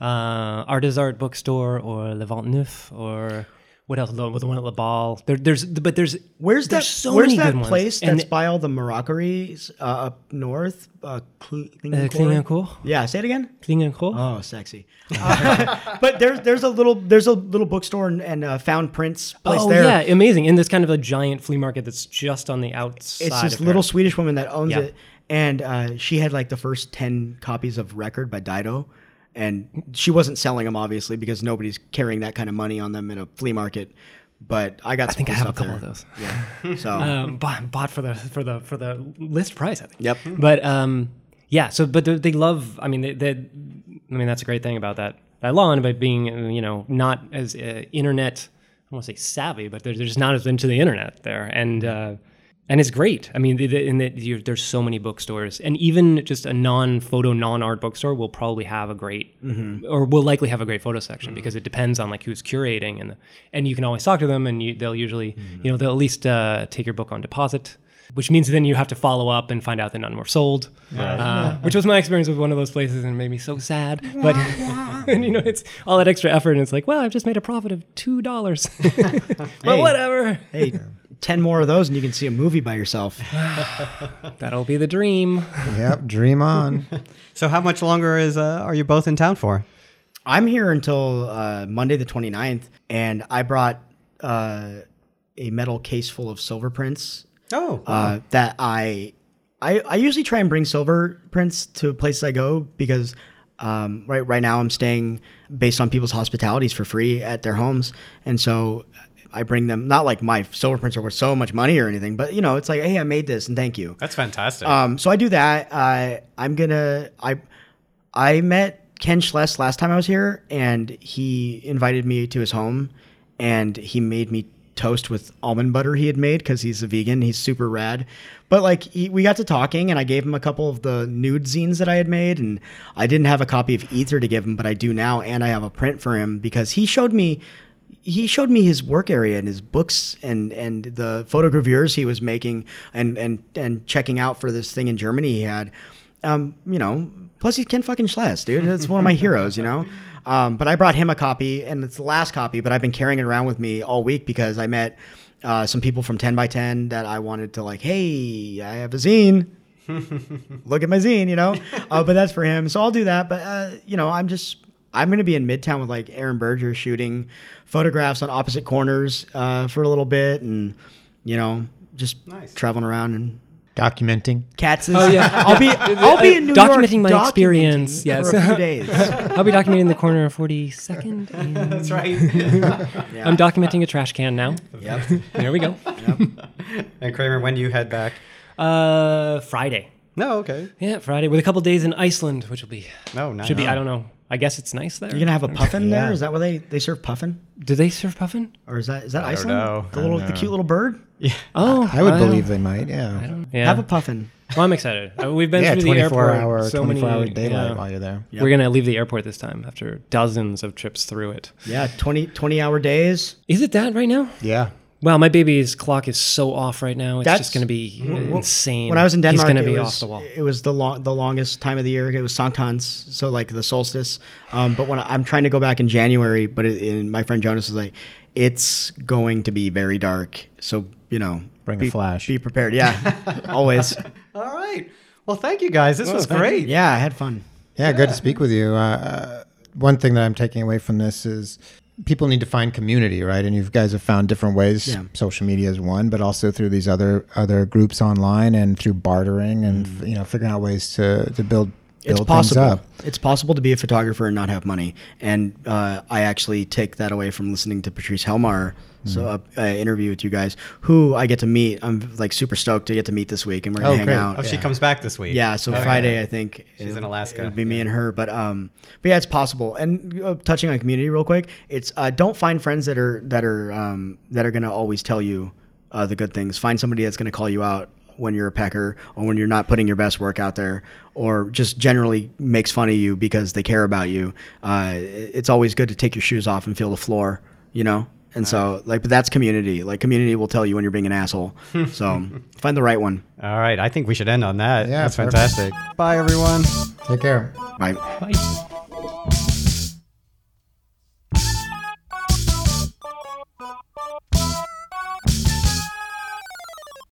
uh, Art bookstore or Le Vent Neuf or what else? The, the one at Le Bal. There, there's, but there's Where's there's that? so where's that good ones. place And, that's by all the Moroccories uh, up north? Uh, Cl- uh? Yeah, say it again. Clignancourt? Oh, sexy. Uh, (laughs) but there's there's a little there's a little bookstore and, and uh, found prints place oh there. yeah, amazing! In this kind of a giant flea market that's just on the outside. it's this little. Swedish woman that owns Yeah. it, and uh, she had like the first ten copies of Record by Daido, and she wasn't selling them obviously because nobody's carrying that kind of money on them in a flea market. But I got I think I cool have a couple there. of those. Yeah. (laughs) So um, bought, bought for the for the for the list price. I think. Yep. But um, yeah. So, but they, they love. I mean, they, they. I mean, that's a great thing about that that law and about being, uh, you know, not as uh, internet. I don't want to say savvy, but they're, they're just not as into the internet there, and uh, and it's great. I mean, the, the, in that you there's so many bookstores, and even just a non-photo, non-art bookstore will probably have a great, or will likely have a great photo section because it depends on like who's curating, and and you can always talk to them, and you, they'll usually, you know, they'll at least uh, take your book on deposit. Which means then you have to follow up and find out that none were sold, uh, which was my experience with one of those places and made me so sad. But (laughs) and, you know, it's all that extra effort, and it's like, well, I've just made a profit of two dollars. (laughs) but Hey. whatever, hey, (laughs) ten more of those and you can see a movie by yourself. (sighs) that'll be the dream. yep, dream on. (laughs) So how much longer is uh, are you both in town for? I'm here until uh, Monday the 29th, and I brought uh, a metal case full of silver prints Oh, uh, that I, I I usually try and bring silver prints to places I go because um, right right now I'm staying based on people's hospitalities for free at their homes, and so I bring them not like my silver prints are worth so much money or anything, but you know it's like hey I made this and thank you. that's fantastic. Um, so I do that. I I'm gonna I I met Ken Schles last time I was here, and he invited me to his home, and he made me toast with almond butter he had made because he's a vegan. He's super rad. But like he, we got to talking, and I gave him a couple of the nude zines that I had made, and I didn't have a copy of Ether to give him, but I do now, and I have a print for him because he showed me he showed me his work area and his books and and the photogravures he was making and and and checking out for this thing in Germany he had. Um, you know, plus he's Ken fucking Schles, dude. It's one of my heroes, you know. (laughs) Um, but I brought him a copy, and it's the last copy. But I've been carrying it around with me all week because I met uh, some people from 10 by 10 that I wanted to like, hey, I have a zine. (laughs) Look at my zine, you know. Uh, but that's for him, so I'll do that. But uh, you know, I'm just I'm gonna be in Midtown with like Aaron Berger shooting photographs on opposite corners uh, for a little bit, and you know just Nice. traveling around and Documenting. cats. Is, Oh, yeah. (laughs) I'll be (laughs) I'll be in New York Documenting my experience, documenting yes. for a few days. (laughs) I'll be documenting the corner of 42nd. and That's right. I'm documenting a trash can now. Yep. There we go. and Kramer, when do you head back? Uh, Friday. No, okay. Yeah, Friday with a couple days in Iceland, which will be No, nice. should be. I don't know. I guess it's nice there. You're gonna have a puffin Yeah. there? Is that where they they serve puffin? Do they serve puffin? Or is that is that I don't Iceland? know. The little the cute little bird. Yeah. Oh, I would don't- believe they might. Yeah. Yeah. Have a puffin. well, I'm excited. Uh, We've been Yeah, through the 24 airport hour, so 24 many. hour daylight yeah. while you're there. Yep. We're gonna leave the airport this time after dozens of trips through it. Yeah, 20, 20 hour days. Is it that right now? Yeah. Wow, my baby's clock is so off right now. It's That's- just going to be insane. When I was in Denmark, he's going to it be was, off the wall. It was the long, the longest time of the year. It was Sankt Hans, so like the solstice. Um, but when I, I'm trying to go back in January, but it, and my friend Jonas is like, it's going to be very dark. So you know, Bring a flash. Be prepared. Yeah, (laughs) always. All right. Well, thank you guys. This was great. Yeah, I had fun. Yeah, good to speak with you. Uh, Uh, one thing that I'm taking away from this is people need to find community, right? And you guys have found different ways. Yeah. Social media is one, but also through these other other groups online and through bartering and you know figuring out ways to to build It's build things possible. up. It's possible to be a photographer and not have money. And uh, I actually take that away from listening to Patrice Helmar. So Mm-hmm. uh, uh, interview with you guys, who I get to meet. I'm like super stoked to get to meet this week, and we're gonna Oh, hang great. out. Oh, she comes back this week. Yeah, so Okay. Friday I think She's in Alaska. It would be me and her, but um, but yeah, it's possible. And uh, touching on community real quick, it's uh, don't find friends that are that are um, that are gonna always tell you uh, the good things. Find somebody that's gonna call you out when you're a pecker or when you're not putting your best work out there, or just generally makes fun of you because they care about you. Uh, it's always good to take your shoes off and feel the floor, you know. And so, like, but that's community. Like, community will tell you when you're being an asshole. So, (laughs) find the right one. All right. I think we should end on that. Yeah, That's perfect. fantastic. Bye, everyone. Take care. Bye. Bye.